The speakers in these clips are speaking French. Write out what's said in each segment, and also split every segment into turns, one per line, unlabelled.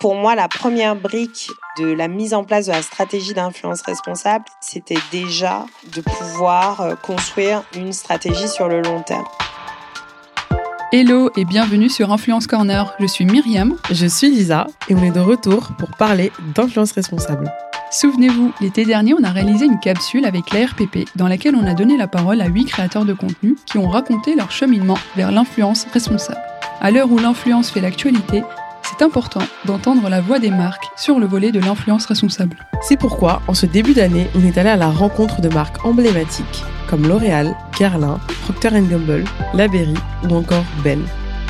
Pour moi, la première brique de la mise en place de la stratégie d'influence responsable, c'était déjà de pouvoir euh, construire une stratégie sur le long terme.
Hello et bienvenue sur Influence Corner. Je suis Myriam.
Je suis Lisa et on est de retour pour parler d'influence responsable.
Souvenez-vous, l'été dernier, on a réalisé une capsule avec l'ARPP dans laquelle on a donné la parole à huit créateurs de contenu qui ont raconté leur cheminement vers l'influence responsable. À l'heure où l'influence fait l'actualité, c'est important d'entendre la voix des marques sur le volet de l'influence responsable.
C'est pourquoi, en ce début d'année, on est allé à la rencontre de marques emblématiques comme L'Oréal, Guerlain, Procter Gamble, La Berry ou encore Belle.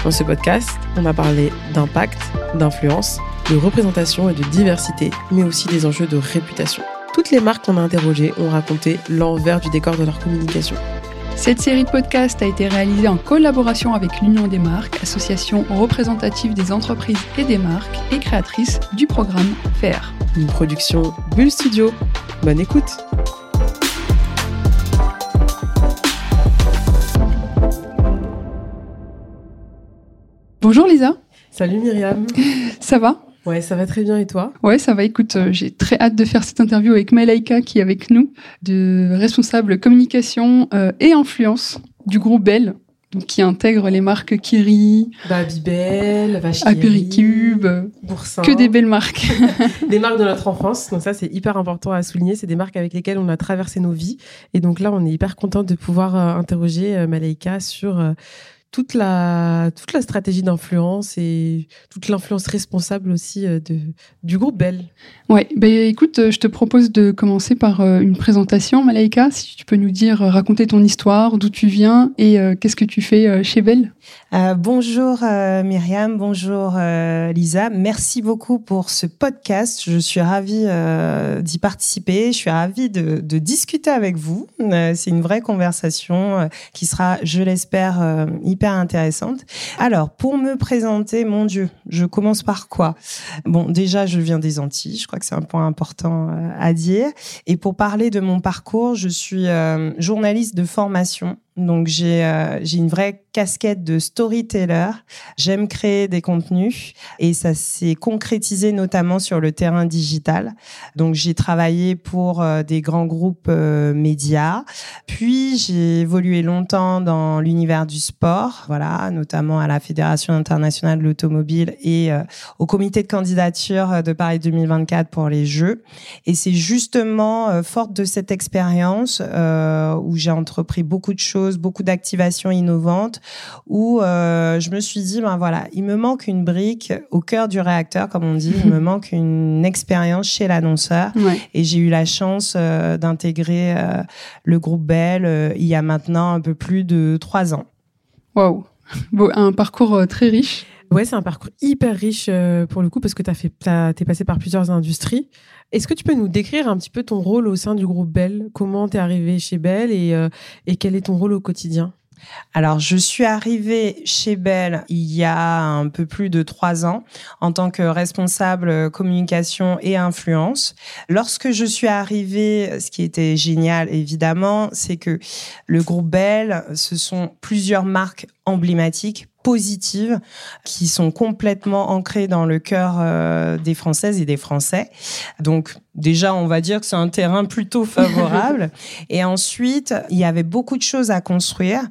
Dans ce podcast, on a parlé d'impact, d'influence, de représentation et de diversité, mais aussi des enjeux de réputation. Toutes les marques qu'on a interrogées ont raconté l'envers du décor de leur communication.
Cette série de podcasts a été réalisée en collaboration avec l'Union des marques, association représentative des entreprises et des marques et créatrice du programme FAIR.
Une production Bull Studio. Bonne écoute
Bonjour Lisa.
Salut Myriam.
Ça va?
Ouais, ça va très bien et toi?
Ouais, ça va. Écoute, euh, j'ai très hâte de faire cette interview avec Malaika qui est avec nous, de responsable communication euh, et influence du groupe Bell, donc qui intègre les marques Kiri,
Babybel,
Apéricube,
Boursin.
que des belles marques.
des marques de notre enfance. Donc ça, c'est hyper important à souligner. C'est des marques avec lesquelles on a traversé nos vies. Et donc là, on est hyper content de pouvoir euh, interroger Malaika sur toute la, toute la stratégie d'influence et toute l'influence responsable aussi euh, de, du groupe Bell.
Ouais, ben écoute, euh, je te propose de commencer par euh, une présentation, Malaika. Si tu peux nous dire, raconter ton histoire, d'où tu viens et qu'est-ce que tu fais chez Bell?
Euh, bonjour Myriam, bonjour Lisa. Merci beaucoup pour ce podcast. Je suis ravie d'y participer. Je suis ravie de, de discuter avec vous. c'est une vraie conversation qui sera, je l'espère, hyper intéressante. Alors, pour me présenter, mon Dieu, je commence par quoi? Bon, déjà, je viens des Antilles, je crois que c'est un point important euh, à dire. Et pour parler de mon parcours, je suis euh, journaliste de formation donc j'ai euh, une vraie casquette de storyteller. J'aime créer des contenus et ça s'est concrétisé notamment sur le terrain digital. Donc j'ai travaillé pour euh, des grands groupes euh, médias. Puis j'ai évolué longtemps dans l'univers du sport, voilà, notamment à la Fédération internationale de l'automobile et au comité de candidature de Paris 2024 pour les Jeux. Et c'est justement forte de cette expérience où j'ai entrepris beaucoup de choses beaucoup d'activations innovantes, où euh, je me suis dit, ben voilà, il me manque une brique au cœur du réacteur, comme on dit, il me manque une expérience chez l'annonceur. Et j'ai eu la chance euh, d'intégrer euh, le groupe Bell il y a maintenant un peu plus de trois ans.
Waouh, un parcours très riche.
Ouais, c'est un parcours hyper riche pour le coup parce que tu es passé par plusieurs industries. Est-ce que tu peux nous décrire un petit peu ton rôle au sein du groupe Bell? Comment tu es arrivé chez Bell et, euh, et quel est ton rôle au quotidien?
Alors, je suis arrivée chez Bell il y a un peu plus de trois ans en tant que responsable communication et influence. Lorsque je suis arrivée, ce qui était génial, évidemment, c'est que le groupe Bell, ce sont plusieurs marques emblématiques positives qui sont complètement ancrées dans le cœur euh, des Françaises et des Français. Donc déjà, on va dire que c'est un terrain plutôt favorable. et ensuite, il y avait beaucoup de choses à construire.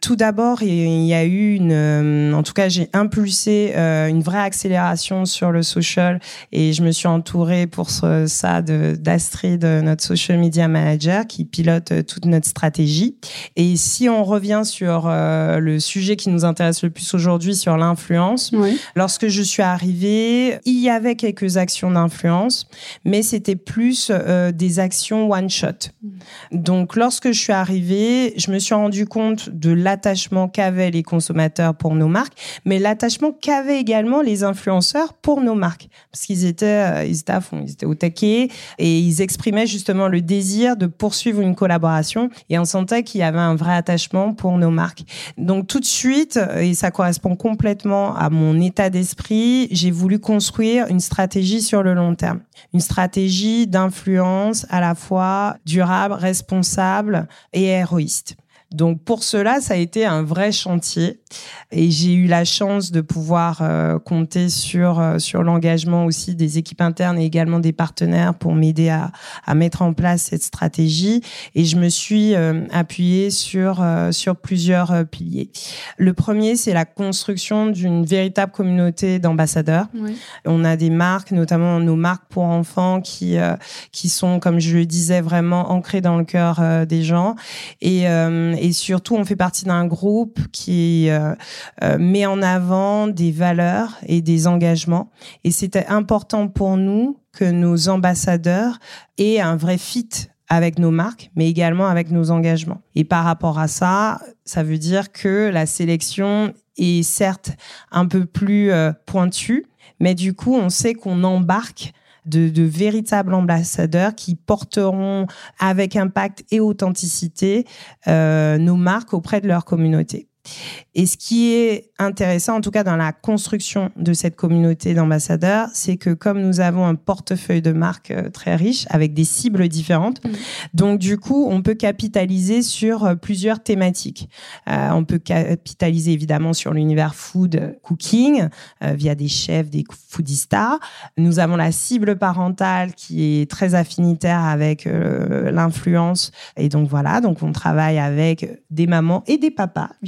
Tout d'abord, il y a eu une, euh, en tout cas, j'ai impulsé euh, une vraie accélération sur le social et je me suis entourée pour ça de d'Astrid, notre social media manager, qui pilote toute notre stratégie. Et si on revient sur le sujet qui nous intéresse le plus aujourd'hui sur l'influence. Lorsque je suis arrivée, il y avait quelques actions d'influence, mais c'était plus euh, des actions one shot. Mm. Donc, lorsque je suis arrivée, je me suis rendu compte de l'attachement qu'avaient les consommateurs pour nos marques, mais l'attachement qu'avaient également les influenceurs pour nos marques, parce qu'ils étaient, euh, ils étaient à fond, ils étaient au taquet et ils exprimaient justement le désir de poursuivre une collaboration et on sentait qu'il y avait un vrai attachement pour nos marques. Donc, tout de suite, et ça correspond complètement à mon état d'esprit. J'ai voulu construire une stratégie sur le long terme, une stratégie d'influence à la fois durable, responsable et héroïste. Donc pour cela, ça a été un vrai chantier et j'ai eu la chance de pouvoir euh, compter sur euh, sur l'engagement aussi des équipes internes et également des partenaires pour m'aider à, à mettre en place cette stratégie et je me suis euh, appuyée sur sur plusieurs piliers. Le premier, c'est la construction d'une véritable communauté d'ambassadeurs. On a des marques, notamment nos marques pour enfants qui qui sont comme je le disais vraiment ancrées dans le cœur des gens et et surtout, on fait partie d'un groupe qui euh, euh, met en avant des valeurs et des engagements. Et c'était important pour nous que nos ambassadeurs aient un vrai fit avec nos marques, mais également avec nos engagements. Et par rapport à ça, ça veut dire que la sélection est certes un peu plus euh, pointue, mais du coup, on sait qu'on embarque de, véritables ambassadeurs qui porteront avec impact et authenticité euh, nos marques auprès de leur communauté. Et ce qui est intéressant, en tout cas dans la construction de cette communauté d'ambassadeurs, c'est que comme nous avons un portefeuille de marques euh, très riche avec des cibles différentes, mmh. donc du coup, on peut capitaliser sur euh, plusieurs thématiques. Euh, on peut capitaliser évidemment sur l'univers food cooking via des chefs, des foodistas. Nous avons la cible parentale qui est très affinitaire avec l'influence et donc voilà, donc on travaille avec des mamans et des papas, mmh.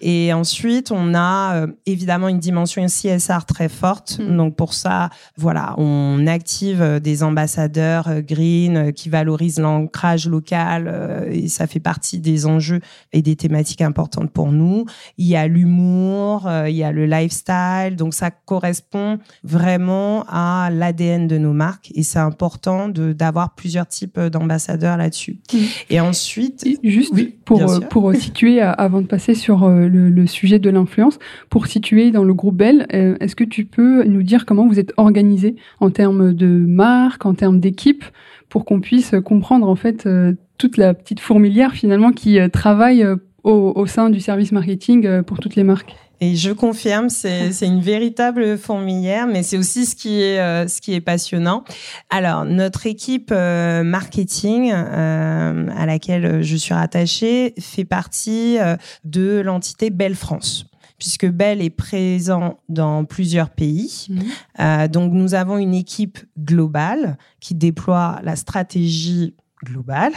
Et ensuite, on a euh, évidemment une dimension CSR très forte. Mm. Donc pour ça, voilà, on active euh, des ambassadeurs euh, green qui valorisent l'ancrage local et ça fait partie des enjeux et des thématiques importantes pour nous. Il y a l'humour, il y a le lifestyle. Donc ça correspond vraiment à l'ADN de nos marques et c'est important de d'avoir plusieurs types d'ambassadeurs là-dessus. Mm. Et ensuite,
juste pour pour situer avant passer sur le, le sujet de l'influence. Pour situer dans le groupe Bell, euh, est-ce que tu peux nous dire comment vous êtes organisé en termes de marque, en termes d'équipe, pour qu'on puisse comprendre en fait euh, toute la petite fourmilière finalement qui euh, travaille au, sein du service marketing pour toutes les marques?
Et je confirme, c'est une véritable fourmilière, mais c'est aussi ce qui est ce qui est passionnant. Alors notre équipe marketing à laquelle je suis rattachée fait partie de l'entité Belle France puisque Bell est présent dans plusieurs pays. Mmh. Euh, donc nous avons une équipe globale qui déploie la stratégie globale,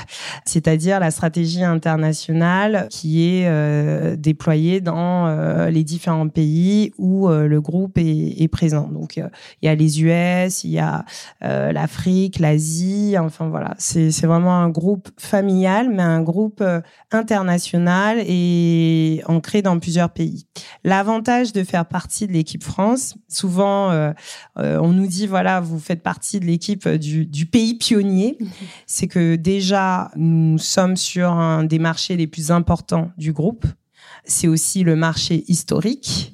c'est-à-dire la stratégie internationale qui est euh, déployée dans euh, les différents pays où euh, le groupe est, est présent. Donc il y a les US, il y a l'Afrique, l'Asie, enfin voilà, c'est vraiment un groupe familial, mais un groupe international et ancré dans plusieurs pays. L'avantage de faire partie de l'équipe France, souvent on nous dit voilà, vous faites partie de l'équipe du, du pays pionnier, mmh. c'est que déjà, nous sommes sur un des marchés les plus importants du groupe. C'est aussi le marché historique.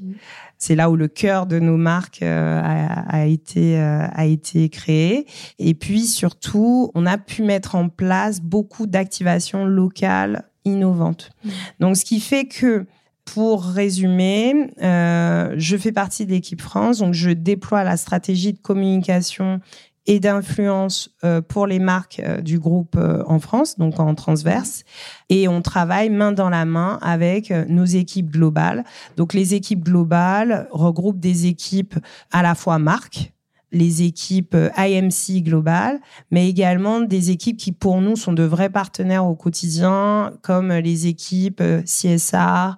C'est là où le cœur de nos marques euh, a, été euh, a été créé. Et puis surtout, on a pu mettre en place beaucoup d'activations locales innovantes. Donc, ce qui fait que pour résumer, euh, je fais partie de l'équipe France, donc je déploie la stratégie de communication et d'influence euh, pour les marques euh, du groupe euh, en France, donc en transverse. Et on travaille main dans la main avec nos équipes globales. Donc les équipes globales regroupent des équipes à la fois marques, les équipes IMC globales, mais également des équipes qui pour nous sont de vrais partenaires au quotidien, comme les équipes CSR,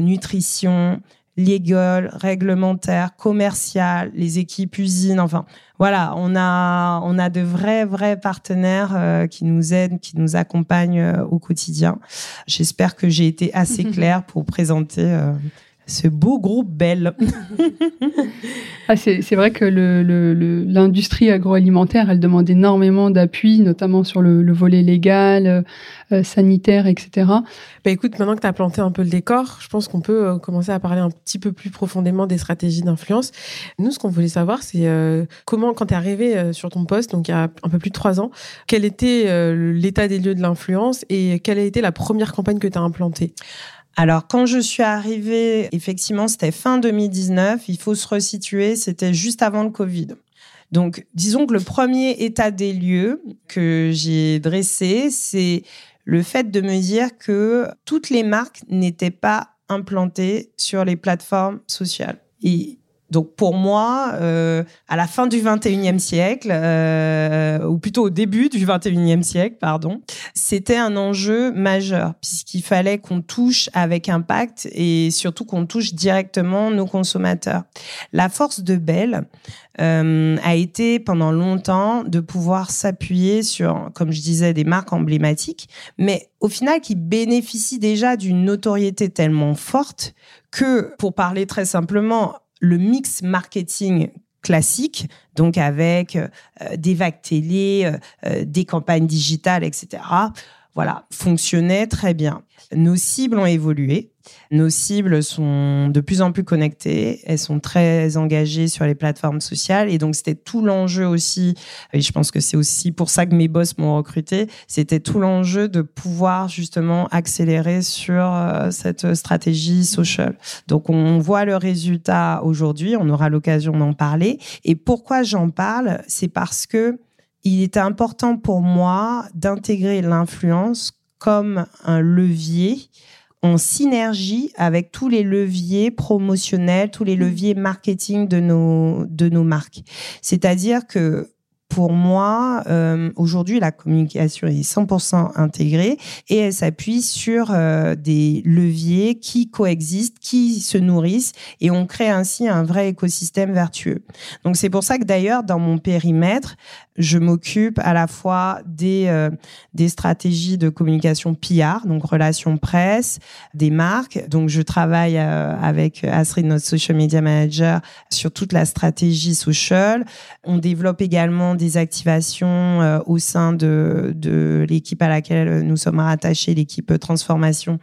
nutrition, légal, réglementaire, commercial, les équipes usines, enfin voilà, on a on a de vrais vrais partenaires euh, qui nous aident, qui nous accompagnent euh, au quotidien. J'espère que j'ai été assez claire pour présenter euh, ce beau groupe Belle.
ah, c'est vrai que l'industrie le, agroalimentaire, elle demande énormément d'appui, notamment sur le, volet légal, euh, sanitaire, etc.
Bah écoute, maintenant que tu as planté un peu le décor, je pense qu'on peut euh, commencer à parler un petit peu plus profondément des stratégies d'influence. Nous, ce qu'on voulait savoir, c'est euh, comment, quand tu es arrivé sur ton poste, donc il y a un peu plus de trois ans, quel était l'état des lieux de l'influence et quelle a été la première campagne que tu as implantée?
Alors, quand je suis arrivée, effectivement, c'était fin 2019. Il faut se resituer. C'était juste avant le Covid. Donc, disons que le premier état des lieux que j'ai dressé, c'est le fait de me dire que toutes les marques n'étaient pas implantées sur les plateformes sociales. Donc pour moi, euh, à la fin du 21e siècle, euh, ou plutôt au début du 21e siècle, pardon, c'était un enjeu majeur puisqu'il fallait qu'on touche avec impact et surtout qu'on touche directement nos consommateurs. La force de Bell euh, a été pendant longtemps de pouvoir s'appuyer sur, comme je disais, des marques emblématiques, mais au final qui bénéficient déjà d'une notoriété tellement forte que, pour parler très simplement, le mix marketing classique, donc avec euh, des vagues télé, euh, euh, des campagnes digitales, etc., voilà, fonctionnait très bien. Nos cibles ont évolué. Nos cibles sont de plus en plus connectées. Elles sont très engagées sur les plateformes sociales. Et donc, c'était tout l'enjeu aussi. Et je pense que c'est aussi pour ça que mes boss m'ont recruté. C'était tout l'enjeu de pouvoir justement accélérer sur euh, cette stratégie social. Donc, on voit le résultat aujourd'hui. On aura l'occasion d'en parler. Et pourquoi j'en parle? C'est parce que il était important pour moi d'intégrer l'influence comme un levier en synergie avec tous les leviers promotionnels, tous les leviers marketing de nos, de nos marques. C'est-à-dire que pour moi, euh, aujourd'hui, la communication est 100% intégrée et elle s'appuie sur euh, des leviers qui coexistent, qui se nourrissent et on crée ainsi un vrai écosystème vertueux. Donc c'est pour ça que d'ailleurs, dans mon périmètre, je m'occupe à la fois des, euh, des stratégies de communication PR, donc relations presse, des marques. Donc je travaille avec Astrid, notre social media manager, sur toute la stratégie social. On développe également des activations euh, au sein de, de l'équipe à laquelle nous sommes rattachés, l'équipe transformation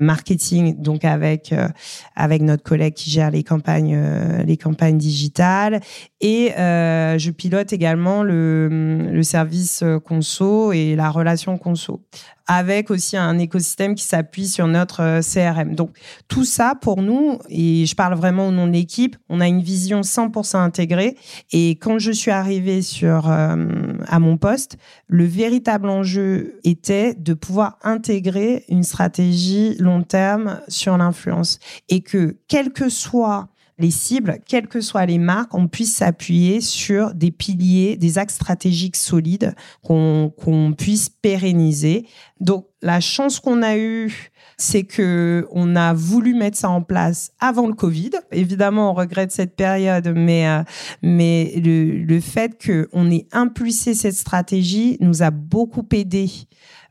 marketing, donc avec euh, avec notre collègue qui gère les campagnes euh, les campagnes digitales. Et je pilote également le, le service conso et la relation conso avec aussi un écosystème qui s'appuie sur notre euh, CRM. Donc tout ça pour nous, et je parle vraiment au nom de l'équipe, on a une vision 100% intégrée. Et quand je suis arrivée sur euh, à mon poste, le véritable enjeu était de pouvoir intégrer une stratégie long terme sur l'influence et que quel que soit les cibles, quelles que soient les marques, on puisse s'appuyer sur des piliers, des axes stratégiques solides qu'on puisse pérenniser. Donc la chance qu'on a eue, c'est que on a voulu mettre ça en place avant le Covid. Évidemment, on regrette cette période, mais euh, mais le, le fait qu'on ait impulsé cette stratégie nous a beaucoup aidé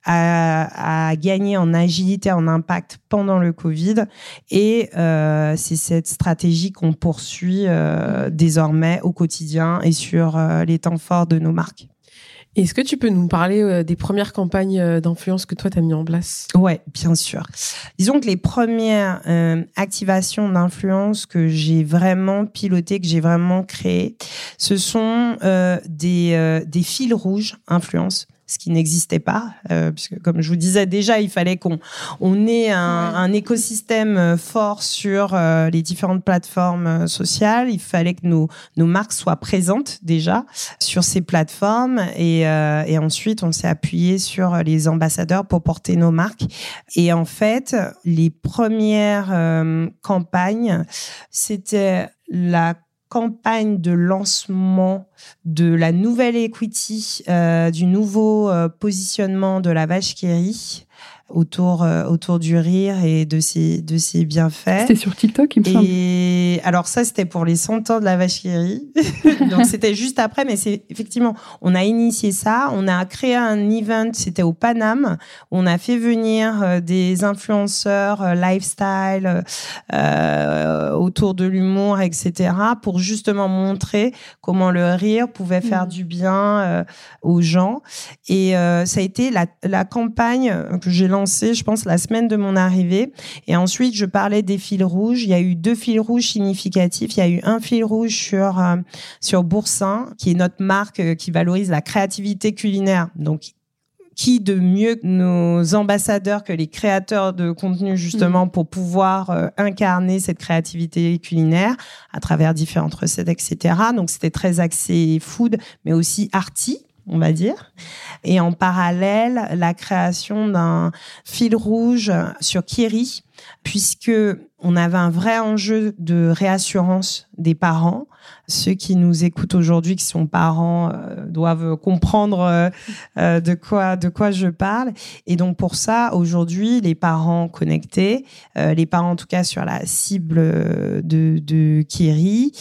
à, gagner en agilité, en impact pendant le Covid. Et euh, c'est cette stratégie qu'on poursuit euh, désormais au quotidien et sur euh, les temps forts de nos marques.
Est-ce que tu peux nous parler des premières campagnes d'influence que toi, tu as mis en place?
Ouais, bien sûr. Disons que les premières activations d'influence que j'ai vraiment pilotées, que j'ai vraiment créées, ce sont des, des fils rouges influence ce qui n'existait pas, euh, puisque comme je vous disais déjà, il fallait qu'on on ait un, un, écosystème euh, fort sur euh, les différentes plateformes euh, sociales. Il fallait que nos, nos marques soient présentes déjà sur ces plateformes et, et ensuite on s'est appuyé sur les ambassadeurs pour porter nos marques. Et en fait, les premières campagnes, c'était la campagne de lancement de la nouvelle equity, euh, du nouveau euh, positionnement de la vache Kerry autour euh, autour du rire et de ses de ses bienfaits.
C'était sur TikTok, il me semble.
Et alors ça, c'était pour les 100 ans de la vache qui Donc c'était juste après, mais c'est effectivement, on a initié ça, on a créé un event, c'était au Paname, on a fait venir euh, des influenceurs euh, lifestyle euh, autour de l'humour, etc., pour justement montrer comment le rire pouvait faire mmh. du bien aux gens. Et ça a été la, la campagne que j'ai lancée, je pense, la semaine de mon arrivée. Et ensuite, je parlais des fils rouges. Il y a eu deux fils rouges significatifs. Il y a eu un fil rouge sur euh, sur Boursin, qui est notre marque euh, qui valorise la créativité culinaire. Donc qui de mieux que nos ambassadeurs que les créateurs de contenu justement mmh. pour pouvoir euh, incarner cette créativité culinaire à travers différentes recettes, etc. Donc c'était très axé food, mais aussi arty on va dire. Et en parallèle, la création d'un fil rouge sur Kiri, puisque on avait un vrai enjeu de réassurance des parents. Ceux qui nous écoutent aujourd'hui, qui sont parents, euh, doivent comprendre euh, euh, de quoi de quoi je parle. Et donc pour ça, aujourd'hui, les parents connectés, les parents en tout cas sur la cible de, de Kiri,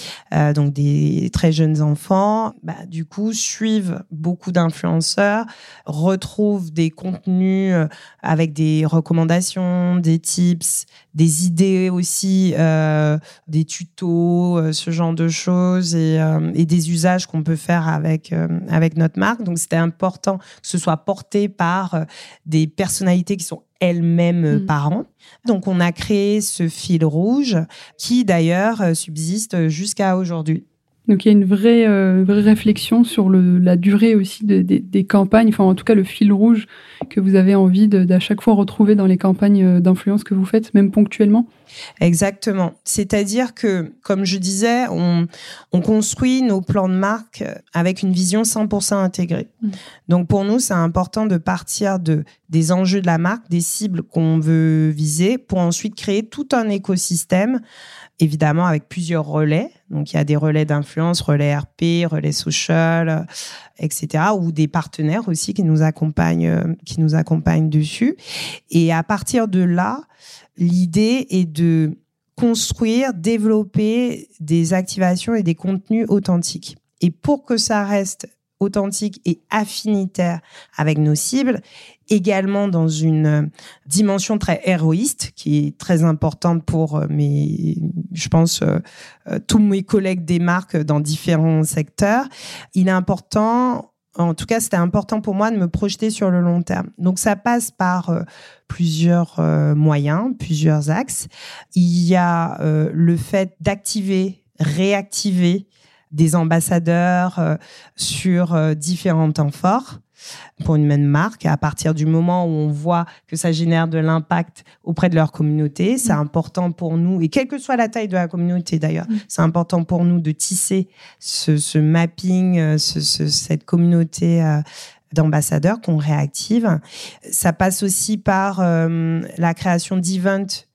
donc des très jeunes enfants, bah, du coup suivent beaucoup d'influenceurs, retrouvent des contenus avec des recommandations, des tips, des idées aussi, euh, des tutos, euh, ce genre de choses et, euh, et des usages qu'on peut faire avec, avec notre marque. Donc, c'était important que ce soit porté par des personnalités qui sont elles-mêmes mmh. parents. Donc, on a créé ce fil rouge qui, d'ailleurs, subsiste jusqu'à aujourd'hui.
Donc il y a une vraie, euh, vraie réflexion sur le, la durée aussi de, des campagnes, enfin en tout cas le fil rouge que vous avez envie d'à chaque fois retrouver dans les campagnes euh, d'influence que vous faites, même ponctuellement?
Exactement. C'est-à-dire que, comme je disais, on, on, construit nos plans de marque avec une vision 100% intégrée. Mmh. Donc pour nous, c'est important de partir de des enjeux de la marque, des cibles qu'on veut viser, pour ensuite créer tout un écosystème évidemment avec plusieurs relais. Donc il y a des relais d'influence, relais RP, relais social, etc. Ou des partenaires aussi qui nous accompagnent, euh, qui nous accompagnent dessus. Et à partir de là, l'idée est de construire, développer des activations et des contenus authentiques. Et pour que ça reste authentique et affinitaire avec nos cibles, également dans une euh, dimension très héroïste qui est très importante pour euh, mes, je pense, euh, tous mes collègues des marques dans différents secteurs. Il est important, en tout cas, c'était important pour moi de me projeter sur le long terme. Donc, ça passe par plusieurs moyens, plusieurs axes. Il y a le fait d'activer, réactiver des ambassadeurs sur différents temps forts pour une même marque. À partir du moment où on voit que ça génère de l'impact auprès de leur communauté, c'est mm. important pour nous, et quelle que soit la taille de la communauté d'ailleurs, mm. c'est important pour nous de tisser ce, mapping, euh, cette communauté. Euh, d'ambassadeurs qu'on réactive. Ça passe aussi par euh, la création d'events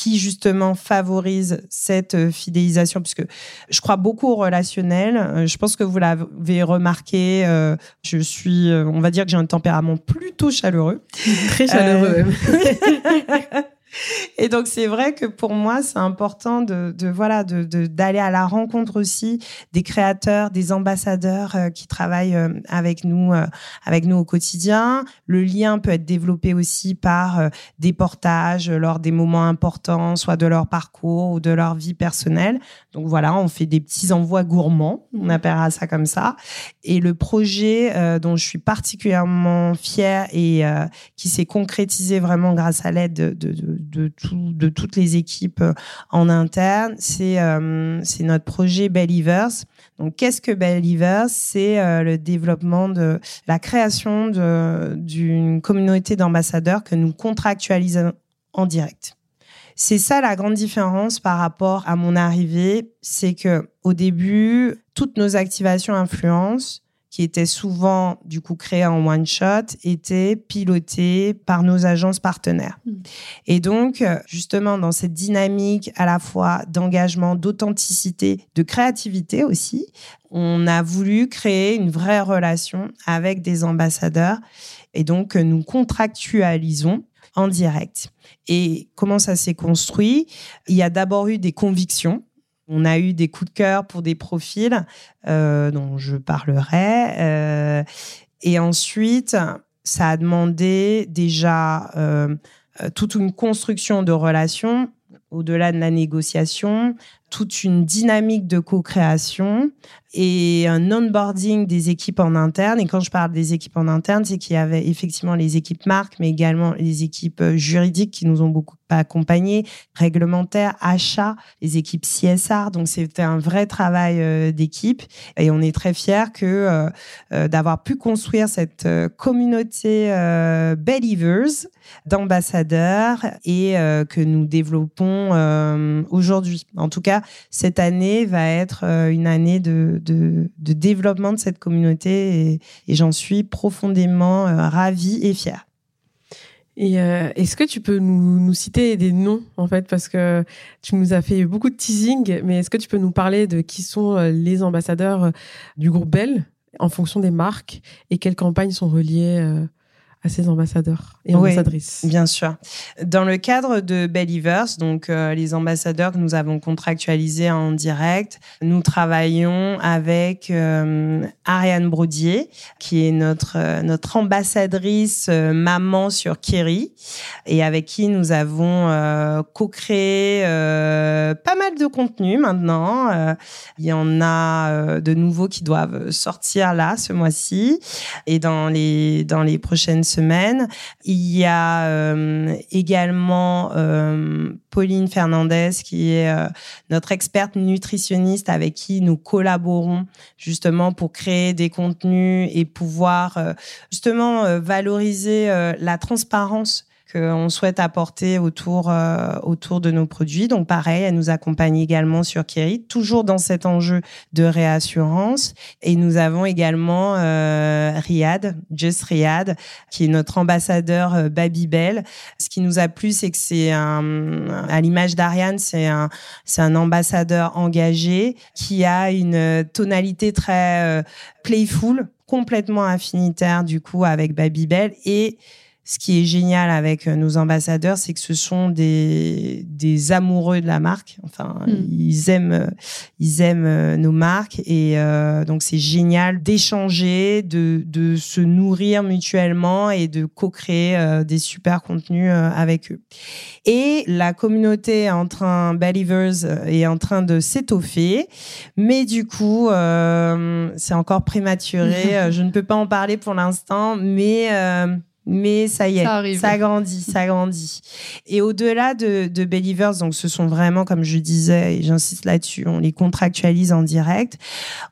qui justement favorise cette euh, fidélisation, puisque je crois beaucoup au relationnel. Euh, je pense que vous l'avez remarqué. Euh, je suis, on va dire que j'ai un tempérament plutôt chaleureux.
Très chaleureux.
Et donc c'est vrai que pour moi c'est important de, de voilà de d'aller à la rencontre aussi des créateurs, des ambassadeurs euh, qui travaillent euh, avec nous euh, avec nous au quotidien. Le lien peut être développé aussi par des portages lors des moments importants, soit de leur parcours ou de leur vie personnelle. Donc voilà, on fait des petits envois gourmands, on mmh. appellera ça comme ça. Et le projet dont je suis particulièrement fière et qui s'est concrétisé vraiment grâce à l'aide de, de de, tout, de toutes les équipes euh, en interne, c'est euh, c'est notre projet Believers. Donc, qu'est-ce que Believers? C'est euh, le développement de la création d'une communauté d'ambassadeurs que nous contractualisons en direct. C'est ça la grande différence par rapport à mon arrivée, c'est que au début, toutes nos activations influence qui étaient souvent du coup créés en one shot, étaient pilotés par nos agences partenaires. Hmm. Et donc, justement, dans cette dynamique à la fois d'engagement, d'authenticité, de créativité aussi, on a voulu créer une vraie relation avec des ambassadeurs. Et donc, nous contractualisons en direct. Et comment ça s'est construit? Il y a d'abord eu des convictions on a eu des coups de cœur pour des profils euh, dont je parlerai. Euh, et ensuite, ça a demandé déjà euh, toute une construction de relations au-delà de la négociation, toute une dynamique de co-création et un onboarding des équipes en interne. Et quand je parle des équipes en interne, c'est qu'il y avait effectivement les équipes marques, mais également les équipes juridiques qui nous ont beaucoup accompagnés, réglementaires, achats, les équipes CSR. Donc c'était un vrai travail euh, d'équipe et on est très fiers que euh, euh, d'avoir pu construire cette communauté Believers d'ambassadeurs et que nous développons aujourd'hui. En tout cas, cette année va être une année de, développement de cette communauté et, j'en suis profondément ravie et fière.
Et est-ce que tu peux nous, nous, citer des noms en fait? Parce que tu nous as fait beaucoup de teasing, mais est-ce que tu peux nous parler de qui sont les ambassadeurs du groupe Bell en fonction des marques et quelles campagnes sont reliées à ces ambassadeurs et ambassadrices.
bien sûr. Dans le cadre de Believers, donc euh, les ambassadeurs que nous avons contractualisés en direct, nous travaillons avec euh, Ariane Brodier, qui est notre euh, notre ambassadrice maman sur Kiri, et avec qui nous avons co-créé pas mal de contenu maintenant. Il y en a de nouveaux qui doivent sortir là ce mois-ci et dans les dans les prochaines Il y a euh, également euh, Pauline Fernandez qui est euh, notre experte nutritionniste avec qui nous collaborons justement pour créer des contenus et pouvoir justement valoriser la transparence qu'on souhaite apporter autour, euh, autour de nos produits. Donc pareil, elle nous accompagne également sur Kiri, toujours dans cet enjeu de réassurance. Et nous avons également euh, Riyad, Just Riyad, qui est notre ambassadeur euh, Babybel. Ce qui nous a plu, c'est que c'est un, à l'image d'Ariane, c'est un, c'est un ambassadeur engagé qui a une tonalité très euh, playful, complètement affinitaire du coup avec Babybel et ce qui est génial avec euh, nos ambassadeurs, c'est que ce sont des, des amoureux de la marque. Enfin, hmm. ils aiment, euh, ils aiment euh, nos marques et donc c'est génial d'échanger, de, de se nourrir mutuellement et de co-créer des super contenus avec eux. Et la communauté en train, Believers, est en train de s'étoffer, mais du coup, c'est encore prématuré. je ne peux pas en parler pour l'instant, mais mais ça y est, ça, grandit, ça grandit. Et au-delà de, de Believers, donc ce sont vraiment, comme je disais, et j'insiste là-dessus, on les contractualise en direct.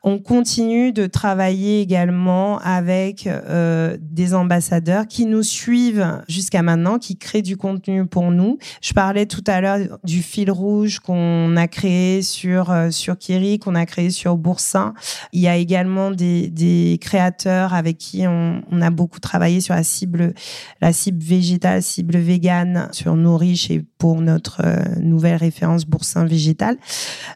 On continue de travailler également avec euh, des ambassadeurs qui nous suivent jusqu'à maintenant, qui créent du contenu pour nous. Je parlais tout à l'heure du fil rouge qu'on a créé sur euh, sur Kiri, qu'on a créé sur Boursin. Il y a également des, des créateurs avec qui on, on a beaucoup travaillé sur la cible la cible végétale, cible végane sur Nourriche et pour notre euh, nouvelle référence Boursin végétal.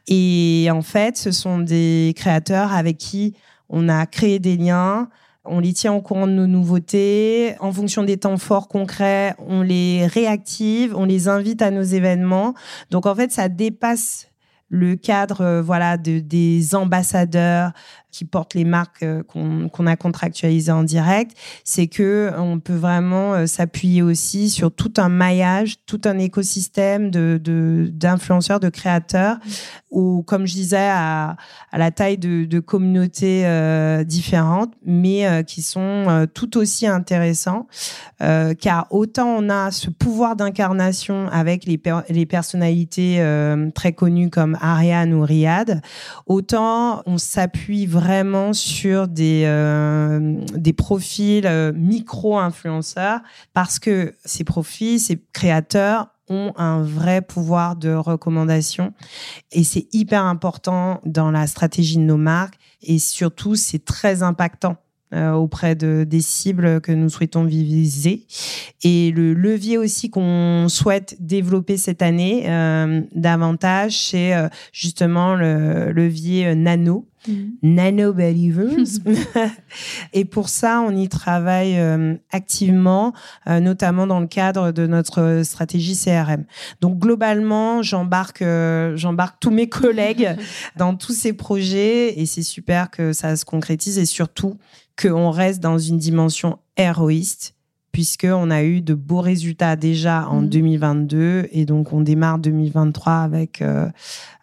Et en fait, ce sont des créateurs avec qui on a créé des liens. On les tient au courant de nos nouveautés. En fonction des temps forts concrets, on les réactive, on les invite à nos événements. Donc en fait, ça dépasse le cadre euh, voilà de, des ambassadeurs qui portent les marques euh, qu'on a contractualisées en direct, c'est que on peut vraiment euh, s'appuyer aussi sur tout un maillage, tout un écosystème de d'influenceurs, de, créateurs, ou comme je disais à, à la taille de, de communautés euh, différentes, mais qui sont tout aussi intéressants, car autant on a ce pouvoir d'incarnation avec les, les personnalités très connues comme Ariane ou Riyad, autant on s'appuie vraiment vraiment sur des, euh, des profils euh, micro-influenceurs parce que ces profils, ces créateurs ont un vrai pouvoir de recommandation et c'est hyper important dans la stratégie de nos marques et surtout c'est très impactant auprès de des cibles que nous souhaitons viser et le levier aussi qu'on souhaite développer cette année davantage c'est justement le levier nano Mm. Nano Believers. et pour ça, on y travaille euh, activement, euh, notamment dans le cadre de notre stratégie CRM. Donc globalement, j'embarque, euh, j'embarque tous mes collègues dans tous ces projets et c'est super que ça se concrétise et surtout qu'on reste dans une dimension héroïste puisqu'on a eu de beaux résultats déjà en 2022 mm. et donc on démarre 2023 avec euh,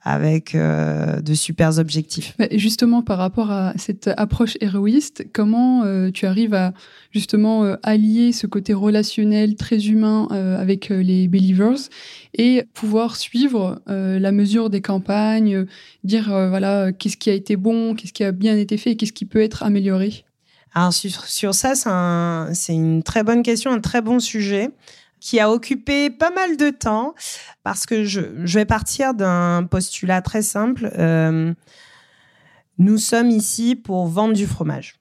avec euh, de super objectifs.
justement, par rapport à cette approche héroïste, comment euh, tu arrives à justement allier ce côté relationnel très humain avec les believers et pouvoir suivre la mesure des campagnes, dire voilà qu'est-ce qui a été bon, qu'est-ce qui a bien été fait, qu'est-ce qui peut être amélioré?
Alors sur, ça, c'est un, une très bonne question, un très bon sujet. qui a occupé pas mal de temps parce que je, je vais partir d'un postulat très simple. Euh, nous sommes ici pour vendre du fromage.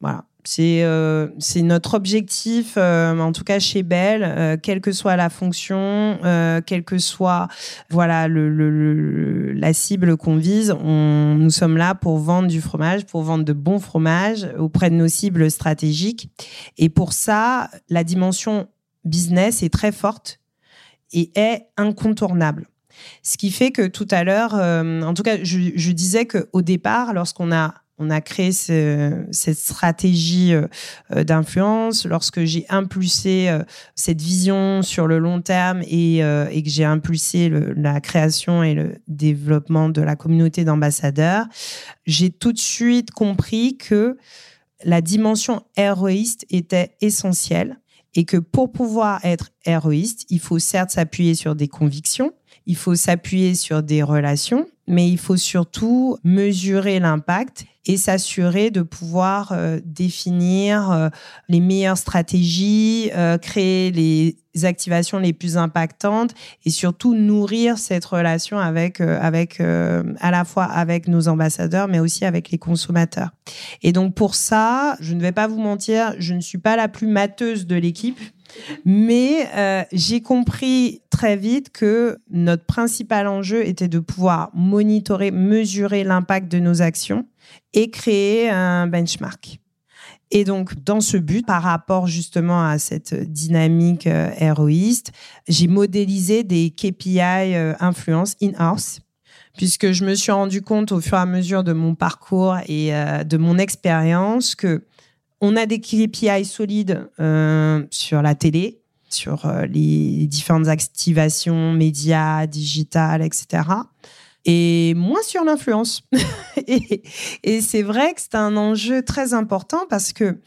Voilà. C'est euh, c'est notre objectif, euh, en tout cas chez Bell, euh, quelle que soit la fonction, quelle que soit voilà la cible qu'on vise, nous sommes là pour vendre du fromage, pour vendre de bons fromages auprès de nos cibles stratégiques. Et pour ça, la dimension business est très forte et est incontournable. Ce qui fait que tout à l'heure, en tout cas, je, je disais qu'au départ, lorsqu'on a on a créé ce- cette stratégie euh, euh, d'influence, lorsque j'ai impulsé euh, cette vision sur le long terme et, que j'ai impulsé la création et le développement de la communauté d'ambassadeurs, j'ai tout de suite compris que la dimension héroïste était essentielle et que pour pouvoir être héroïste, il faut certes s'appuyer sur des convictions, il faut s'appuyer sur des relations, mais il faut surtout mesurer l'impact et s'assurer de pouvoir euh, définir euh, les meilleures stratégies, euh, créer les activations les plus impactantes et surtout nourrir cette relation avec avec à la fois avec nos ambassadeurs mais aussi avec les consommateurs. Et donc pour ça, je ne vais pas vous mentir, je ne suis pas la plus mateuse de l'équipe. Mais j'ai compris très vite que notre principal enjeu était de pouvoir monitorer, mesurer l'impact de nos actions et créer un benchmark. Et donc, dans ce but, par rapport justement à cette dynamique euh, héroïste, j'ai modélisé des KPI euh, influence in-house puisque je me suis rendu compte au fur et à mesure de mon parcours et euh, de mon expérience que on a des KPI solides sur la télé, sur les différentes activations médias, digitales, etc. Et moins sur l'influence. et c'est vrai que c'est un enjeu très important parce que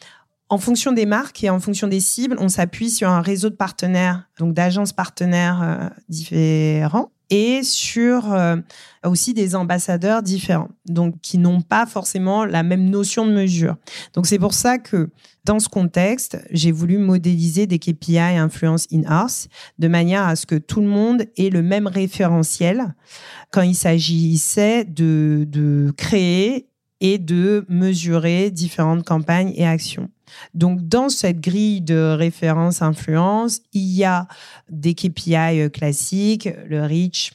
en fonction des marques et en fonction des cibles, on s'appuie sur un réseau de partenaires, donc d'agences partenaires euh, différents et sur euh, aussi des ambassadeurs différents, donc qui n'ont pas forcément la même notion de mesure. Donc c'est pour ça que dans ce contexte, j'ai voulu modéliser des KPI influence in-house de manière à ce que tout le monde ait le même référentiel quand il s'agissait de, de créer et de mesurer différentes campagnes et actions. Donc, dans cette grille de référence influence, il y a des KPI classiques, le reach,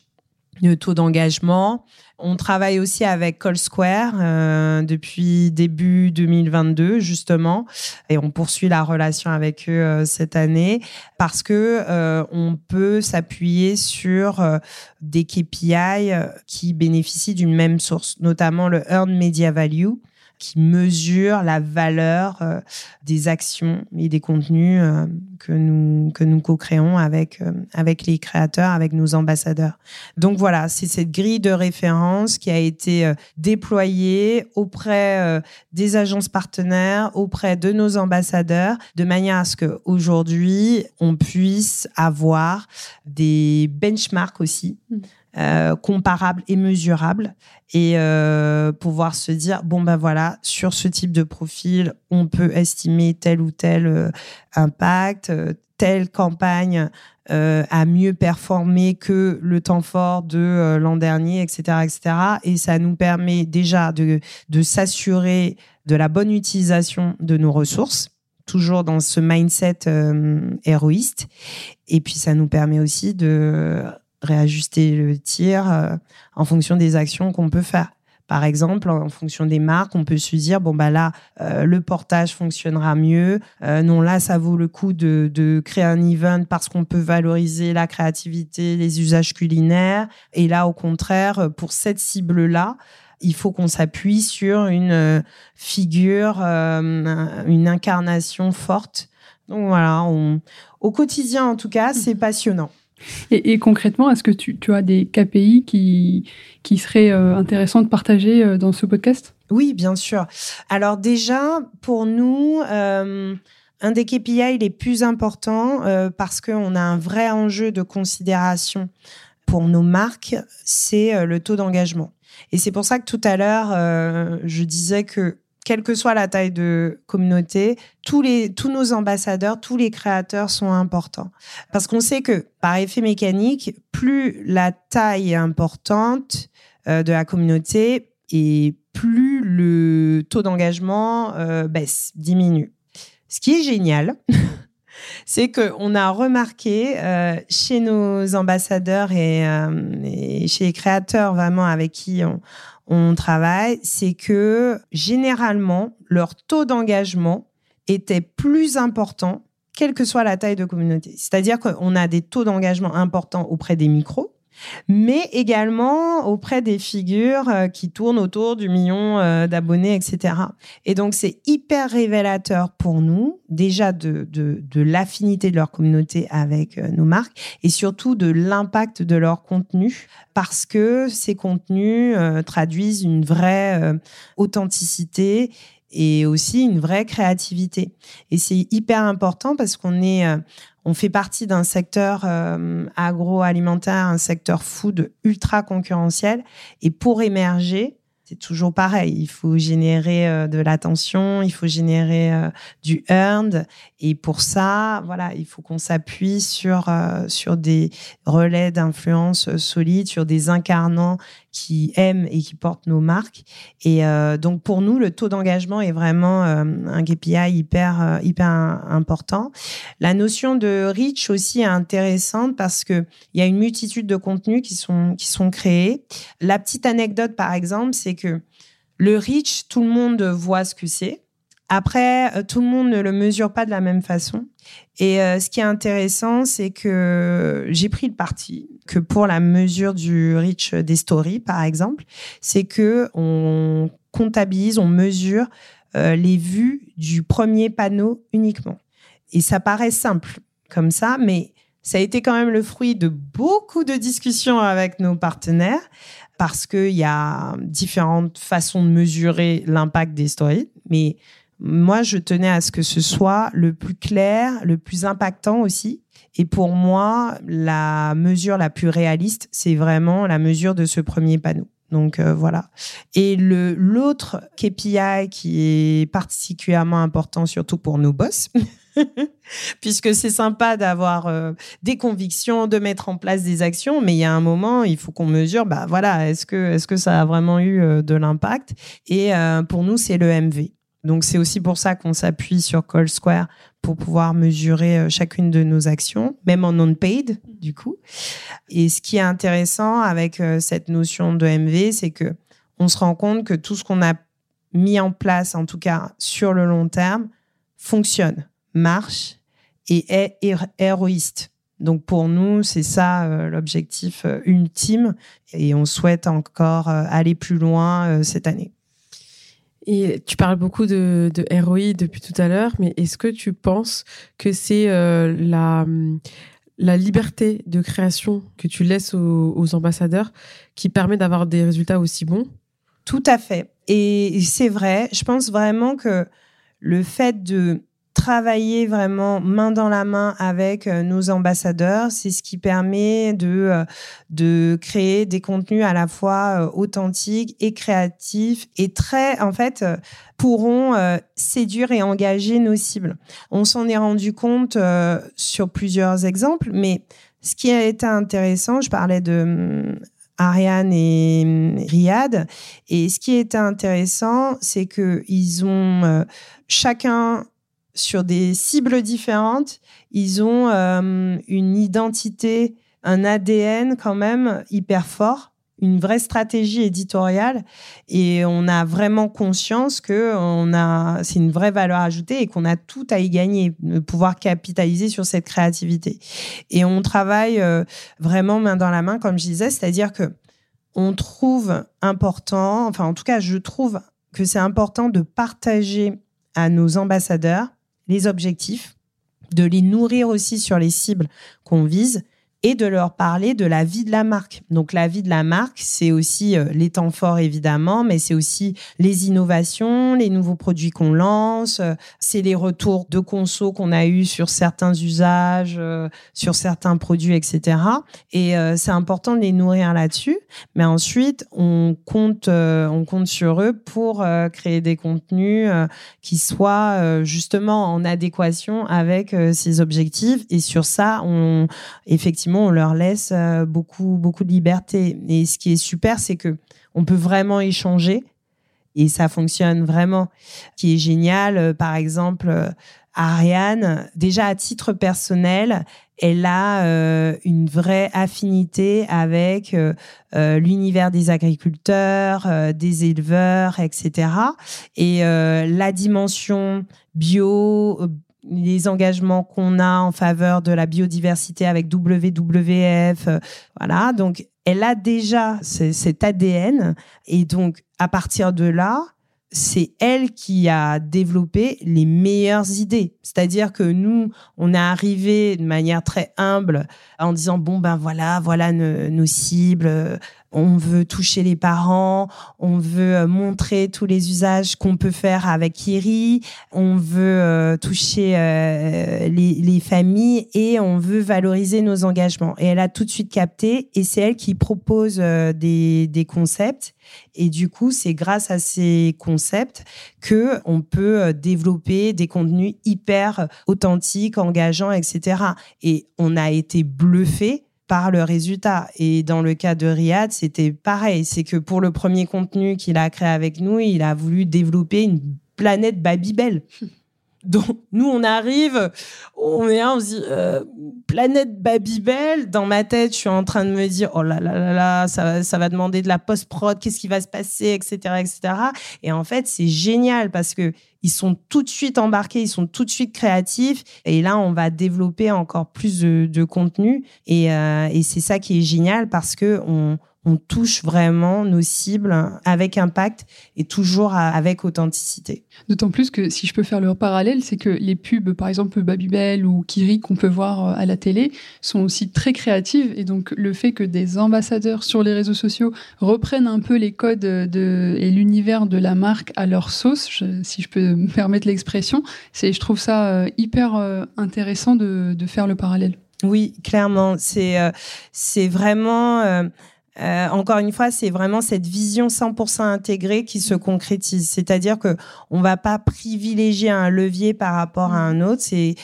le taux d'engagement. On travaille aussi avec Call Square euh, depuis début 2022 justement, et on poursuit la relation avec eux euh, cette année parce que euh, on peut s'appuyer sur euh, des KPI euh, qui bénéficient d'une même source, notamment le Earned Media Value qui mesure la valeur euh, des actions et des contenus euh, que nous que nous co-créons avec euh, avec les créateurs, avec nos ambassadeurs. Donc voilà, c'est cette grille de référence qui a été déployée auprès des agences partenaires, auprès de nos ambassadeurs, de manière à ce que aujourd'hui on puisse avoir des benchmarks aussi.
Mm.
Euh, comparables et mesurables et euh, pouvoir se dire bon ben voilà sur ce type de profil on peut estimer tel ou tel euh, impact euh, telle campagne a mieux performé que le temps fort de l'an dernier etc etc et ça nous permet déjà de de s'assurer de la bonne utilisation de nos ressources toujours dans ce mindset euh, héroïste. Et puis ça nous permet aussi de réajuster le tir euh, en fonction des actions qu'on peut faire. Par exemple, en fonction des marques, on peut se dire bon bah là euh, le portage fonctionnera mieux. Euh, non là ça vaut le coup de, de créer un event parce qu'on peut valoriser la créativité, les usages culinaires. Et là au contraire pour cette cible là, il faut qu'on s'appuie sur une figure, euh, une incarnation forte. Donc voilà, on, au quotidien en tout cas, c'est passionnant.
Et, concrètement, est-ce que tu, as des KPI qui, qui seraient euh, intéressants de partager euh, dans ce podcast?
Oui, bien sûr. Alors déjà, pour nous, euh, un des KPI les plus importants, euh, parce qu'on a un vrai enjeu de considération pour nos marques, c'est le taux d'engagement. Et c'est pour ça que tout à l'heure, je disais que quelle que soit la taille de communauté, tous, les, tous nos ambassadeurs, tous les créateurs sont importants. Parce qu'on sait que par effet mécanique, plus la taille est importante euh, de la communauté et plus le taux d'engagement euh, baisse, diminue. Ce qui est génial, c'est qu'on a remarqué euh, chez nos ambassadeurs et, et, chez les créateurs vraiment avec qui on, on travaille, c'est que généralement, leur taux d'engagement était plus important, quelle que soit la taille de communauté. C'est-à-dire qu'on a des taux d'engagement importants auprès des micros, mais également auprès des figures euh, qui tournent autour du million euh, d'abonnés, etc. Et donc, c'est hyper révélateur pour nous, déjà de, de, l'affinité de leur communauté avec euh, nos marques et surtout de l'impact de leur contenu, parce que ces contenus traduisent une vraie authenticité et aussi une vraie créativité. Et c'est hyper important parce qu'on est on fait partie d'un secteur euh, agroalimentaire, un secteur food ultra concurrentiel. Et pour émerger, c'est toujours pareil. Il faut générer euh, de l'attention, il faut générer euh, du earned. Et pour ça, voilà, il faut qu'on s'appuie sur, sur des relais d'influence solides, sur des incarnants qui aiment et qui portent nos marques. Et donc, pour nous, le taux d'engagement est vraiment un KPI hyper, hyper important. La notion de reach aussi est intéressante parce que il y a une multitude de contenus qui sont, qui sont créés. La petite anecdote, par exemple, c'est que le reach, tout le monde voit ce que c'est. Après, euh, tout le monde ne le mesure pas de la même façon. Et euh, ce qui est intéressant, c'est que j'ai pris le parti que pour la mesure du reach des stories, par exemple, c'est que on comptabilise, on mesure euh, les vues du premier panneau uniquement. Et ça paraît simple comme ça, mais ça a été quand même le fruit de beaucoup de discussions avec nos partenaires parce qu'il y a différentes façons de mesurer l'impact des stories. Mais moi, je tenais à ce que ce soit le plus clair, le plus impactant aussi. Et pour moi, la mesure la plus réaliste, c'est vraiment la mesure de ce premier panneau. Donc euh, voilà. Et le l'autre KPI qui est particulièrement important, surtout pour nos boss, puisque c'est sympa d'avoir euh, des convictions, de mettre en place des actions, mais il y a un moment, il faut qu'on mesure, bah voilà, est-ce que, est-ce que ça a vraiment eu euh, de l'impact? Et euh, pour nous, c'est le MV. Donc c'est aussi pour ça qu'on s'appuie sur Call Square pour pouvoir mesurer chacune de nos actions, même en non-paid du coup. Et ce qui est intéressant avec cette notion de MV, c'est que on se rend compte que tout ce qu'on a mis en place, en tout cas sur le long terme, fonctionne marche et est héroïste. Donc pour nous, c'est ça euh, l'objectif euh, ultime et on souhaite encore euh, aller plus loin cette année.
Et tu parles beaucoup de, de ROI depuis tout à l'heure, mais est-ce que tu penses que c'est la, la liberté de création que tu laisses aux ambassadeurs qui permet d'avoir des résultats aussi bons?
Tout à fait. Et c'est vrai, je pense vraiment que le fait de travailler vraiment main dans la main avec euh, nos ambassadeurs. C'est ce qui permet de, euh, de créer des contenus à la fois euh, authentiques et créatifs et très, en fait, pourront séduire et engager nos cibles. On s'en est rendu compte sur plusieurs exemples, mais ce qui a été intéressant, je parlais de hum, Ariane et hum, Riyad. Et ce qui était intéressant, c'est que ils ont chacun sur des cibles différentes, ils ont euh, une identité, un ADN quand même hyper fort, une vraie stratégie éditoriale. Et on a vraiment conscience que on a c'est une vraie valeur ajoutée et qu'on a tout à y gagner de pouvoir capitaliser sur cette créativité. Et on travaille euh, vraiment main dans la main comme je disais c'est-à-dire que on trouve important enfin en tout cas je trouve que c'est important de partager à nos ambassadeurs les objectifs, de les nourrir aussi sur les cibles qu'on vise et de leur parler de la vie de la marque. Donc la vie de la marque, c'est aussi euh, les temps forts évidemment, mais c'est aussi les innovations, les nouveaux produits qu'on lance, euh, c'est les retours de conso qu'on a eu sur certains usages, euh, sur certains produits, etc. Et c'est important de les nourrir là-dessus. Mais ensuite, on compte, on compte sur eux pour créer des contenus qui soient justement en adéquation avec ces objectifs. Et sur ça, on effectivement on leur laisse euh, beaucoup, beaucoup de liberté. Et ce qui est super, c'est que on peut vraiment échanger et ça fonctionne vraiment. Ce qui est génial, euh, par exemple, euh, Ariane, déjà à titre personnel, elle a une vraie affinité avec l'univers des agriculteurs, des éleveurs, etc. Et la dimension bio, les engagements qu'on a en faveur de la biodiversité avec WWF. Euh, voilà, donc elle a déjà cet ADN et donc à partir de là, c'est elle qui a développé les meilleures idées. C'est-à-dire que nous, on est arrivé de manière très humble en disant bon ben voilà, voilà nos cibles, on veut toucher les parents, on veut euh, montrer tous les usages qu'on peut faire avec Kiri, on veut euh, toucher euh, les, familles et on veut valoriser nos engagements. Et elle a tout de suite capté et c'est elle qui propose des, des concepts. Et du coup, c'est grâce à ces concepts que on peut développer des contenus hyper authentiques, engageants, etc. Et on a été bluffé par le résultat. Et dans le cas de Riyad, c'était pareil. C'est que pour le premier contenu qu'il a créé avec nous, il a voulu développer une planète Babybel. Donc, nous, on arrive, on est on se dit, euh, planète Babybel. Dans ma tête, je suis en train de me dire, oh là là là là, ça, ça va demander de la post-prod, qu'est-ce qui va se passer, etc., etc. Et en fait, c'est génial parce que ils sont tout de suite embarqués, ils sont tout de suite créatifs. Et là, on va développer encore plus de, contenu. Et, euh, et c'est ça qui est génial parce que on, on touche vraiment nos cibles avec impact et toujours avec authenticité.
D'autant plus que si je peux faire le parallèle, c'est que les pubs, par exemple Babybel ou Kiri qu'on peut voir euh, à la télé, sont aussi très créatives et donc le fait que des ambassadeurs sur les réseaux sociaux reprennent un peu les codes de, et l'univers de la marque à leur sauce, si je peux me permettre l'expression, c'est je trouve ça euh, hyper euh, intéressant de, de, faire le parallèle.
Oui, clairement, c'est c'est vraiment euh, encore une fois, c'est vraiment cette vision 100% intégrée qui se concrétise. C'est-à-dire que on va pas privilégier un levier par rapport à un autre. C'est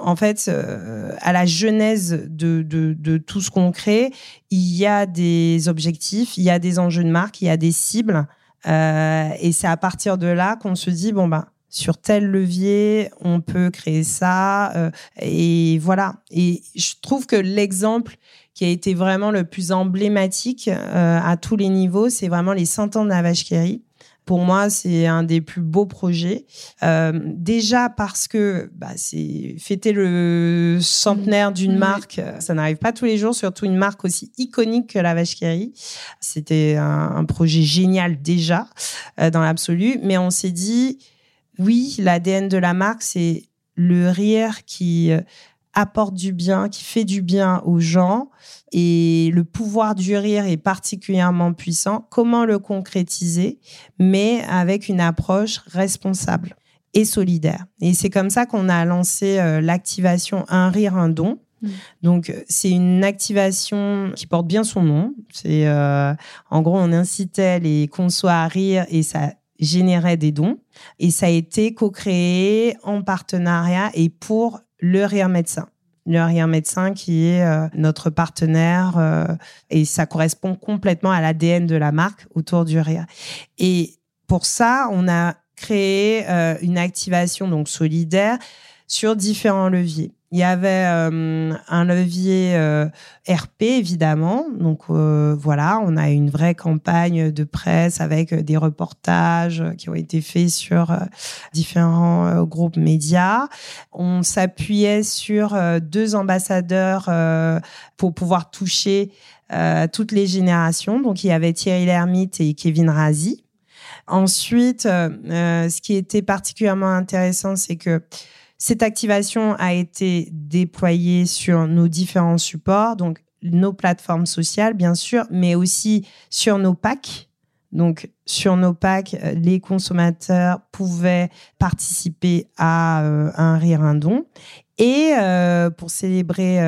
en fait, euh, à la genèse de, de, de tout ce qu'on crée, il y a des objectifs, il y a des enjeux de marque, il y a des cibles. Euh, et c'est à partir de là qu'on se dit bon ben sur tel levier, on peut créer ça. Euh, et voilà. Et je trouve que l'exemple qui a été vraiment le plus emblématique euh, à tous les niveaux, c'est vraiment les 100 ans de la vache Pour moi, c'est un des plus beaux projets. Euh, déjà parce que bah, c'est fêter le centenaire d'une marque, ça n'arrive pas tous les jours, surtout une marque aussi iconique que la vache C'était un, projet génial déjà euh, dans l'absolu, mais on s'est dit, oui, l'ADN de la marque, c'est le rire qui apporte du bien, qui fait du bien aux gens. Et le pouvoir du rire est particulièrement puissant. Comment le concrétiser, mais avec une approche responsable et solidaire. Et c'est comme ça qu'on a lancé euh, l'activation Un rire, un don. Mmh. Donc, c'est une activation qui porte bien son nom. C'est, euh, en gros, on incitait les consos à rire et ça générait des dons. Et ça a été co-créé en partenariat et pour le Rire Médecin. Le Rire Médecin qui est euh, notre partenaire euh, et ça correspond complètement à l'ADN de la marque autour du rire. Et pour ça, on a créé euh, une activation donc solidaire sur différents leviers. Il y avait euh, un levier euh, RP, évidemment. Donc euh, voilà, on a une vraie campagne de presse avec des reportages qui ont été faits sur différents groupes médias. On s'appuyait sur deux ambassadeurs pour pouvoir toucher toutes les générations. Donc il y avait Thierry Lhermitte et Kevin Razi. Ensuite, ce qui était particulièrement intéressant, c'est que Cette activation a été déployée sur nos différents supports, donc nos plateformes sociales, bien sûr, mais aussi sur nos packs. Donc, sur nos packs, euh, les consommateurs pouvaient participer à euh, un rire, un don. Et euh, pour célébrer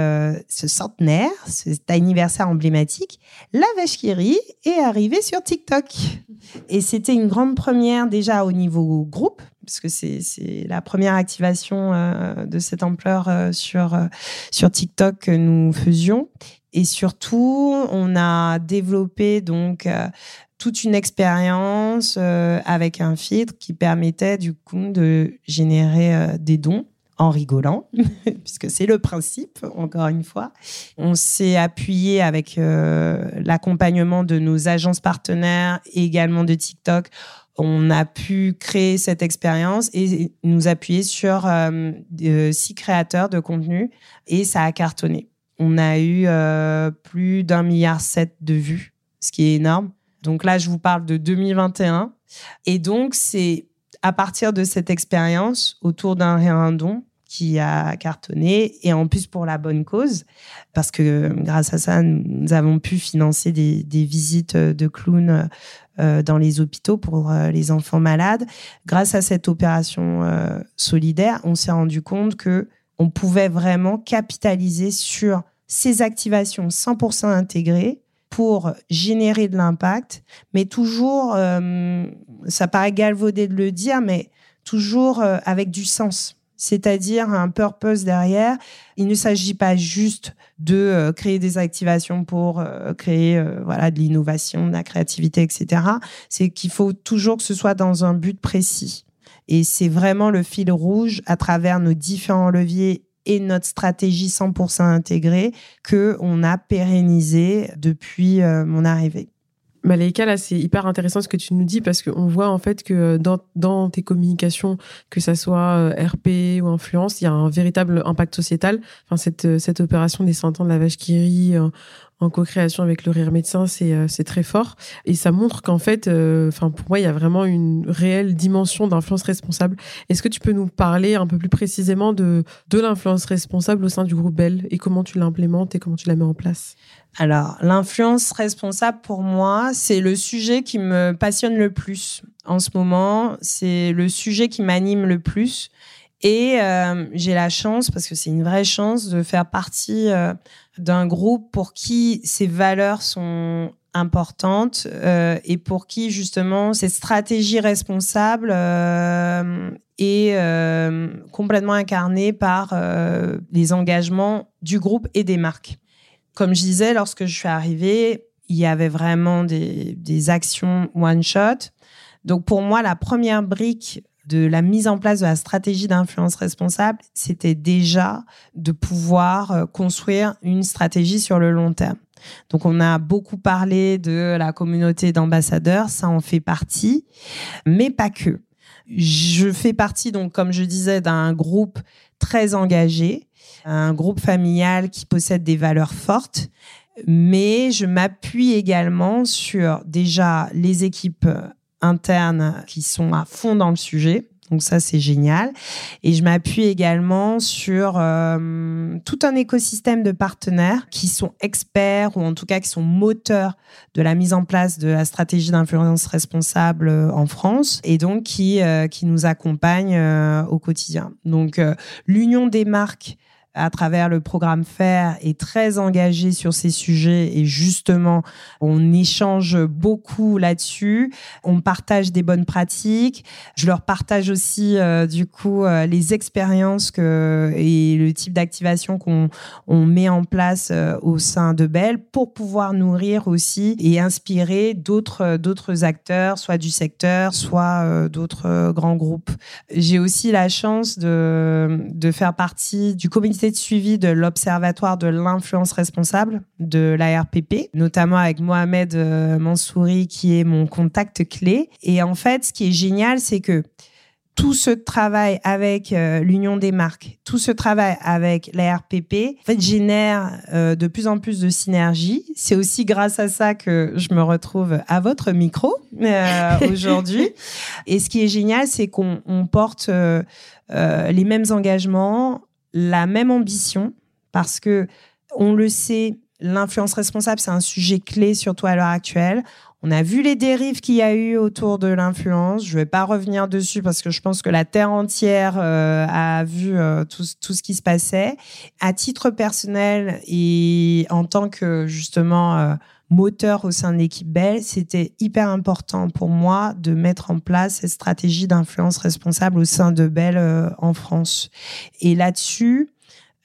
ce centenaire, cet anniversaire emblématique, la vache qui rit est arrivée sur TikTok. Et c'était une grande première déjà au niveau groupe, parce que c'est la première activation de cette ampleur sur, sur TikTok que nous faisions. Et surtout, on a développé donc toute une expérience euh, avec un filtre qui permettait du coup de générer euh, des dons en rigolant, puisque c'est le principe, encore une fois. On s'est appuyé avec euh, l'accompagnement de nos agences partenaires et également de TikTok. On a pu créer cette expérience et nous appuyer sur six créateurs de contenu et ça a cartonné. On a eu plus d'un milliard sept de vues, ce qui est énorme. Donc là, je vous parle de 2021. Et donc, c'est à partir de cette expérience autour d'un réindon qui a cartonné et en plus pour la bonne cause parce que grâce à ça nous avons pu financer des, visites de clowns euh, dans les hôpitaux pour euh, les enfants malades. Grâce à cette opération euh, solidaire on s'est rendu compte que on pouvait vraiment capitaliser sur ces activations 100% intégrées pour générer de l'impact, mais toujours, euh, ça paraît galvaudé de le dire, mais toujours euh, avec du sens, c'est-à-dire un purpose derrière. Il ne s'agit pas juste de euh, créer des activations pour créer voilà de l'innovation, de la créativité, etc. C'est qu'il faut toujours que ce soit dans un but précis. Et c'est vraiment le fil rouge à travers nos différents leviers et notre stratégie 100% intégrée que on a pérennisé depuis euh, mon arrivée.
Malaika, là, c'est hyper intéressant ce que tu nous dis parce qu'on voit en fait que dans, dans tes communications, que ça soit euh, RP ou influence, il y a un véritable impact sociétal. Enfin, cette, cette opération des 100 ans de la vache qui rit, en co-création avec le rire médecin, c'est euh, c'est très fort et ça montre qu'en fait, euh, enfin pour moi, il y a vraiment une réelle dimension d'influence responsable. Est-ce que tu peux nous parler un peu plus précisément de de l'influence responsable au sein du groupe Bell et comment tu l'implémentes et comment tu la mets en place?
Alors, l'influence responsable pour moi, c'est le sujet qui me passionne le plus en ce moment. C'est le sujet qui m'anime le plus. Et euh, j'ai la chance, parce que c'est une vraie chance, de faire partie d'un groupe pour qui ces valeurs sont importantes euh, et pour qui justement cette stratégie responsable euh, est euh, complètement incarnée par les engagements du groupe et des marques. Comme je disais, lorsque je suis arrivée, il y avait vraiment des, des actions one shot. Donc pour moi, la première brique de la mise en place de la stratégie d'influence responsable, c'était déjà de pouvoir euh, construire une stratégie sur le long terme. Donc on a beaucoup parlé de la communauté d'ambassadeurs, ça en fait partie, mais pas que. Je fais partie donc comme je disais d'un groupe très engagé, un groupe familial qui possède des valeurs fortes, mais je m'appuie également sur déjà les équipes internes qui sont à fond dans le sujet. Donc ça, c'est génial. Et je m'appuie également sur euh, tout un écosystème de partenaires qui sont experts ou en tout cas qui sont moteurs de la mise en place de la stratégie d'influence responsable euh, en France et donc qui, euh, qui nous accompagnent au quotidien. Donc l'union des marques à travers le programme FAIR est très engagé sur ces sujets et justement, on échange beaucoup là-dessus. On partage des bonnes pratiques. Je leur partage aussi, euh, du coup, euh, les expériences que, et le type d'activation qu'on on met en place euh, au sein de Bell pour pouvoir nourrir aussi et inspirer d'autres, d'autres acteurs, soit du secteur, soit d'autres grands groupes. J'ai aussi la chance de, de faire partie du comité de suivi de l'Observatoire de l'influence responsable de l'ARPP, notamment avec Mohamed euh, Mansouri, qui est mon contact clé. Et en fait, ce qui est génial, c'est que tout ce travail avec euh, l'union des marques, tout ce travail avec la RPP, en fait, génère euh, de plus en plus de synergie. C'est aussi grâce à ça que je me retrouve à votre micro euh, aujourd'hui. Et ce qui est génial, c'est qu'on on porte les mêmes engagements, la même ambition, parce que on le sait, l'influence responsable, c'est un sujet clé, surtout à l'heure actuelle. On a vu les dérives qu'il y a eu autour de l'influence. Je ne vais pas revenir dessus parce que je pense que la terre entière euh, a vu euh, tout, ce qui se passait. À titre personnel et en tant que justement euh, moteur au sein de l'équipe Bell, c'était hyper important pour moi de mettre en place cette stratégie d'influence responsable au sein de Bell en France. Et là-dessus,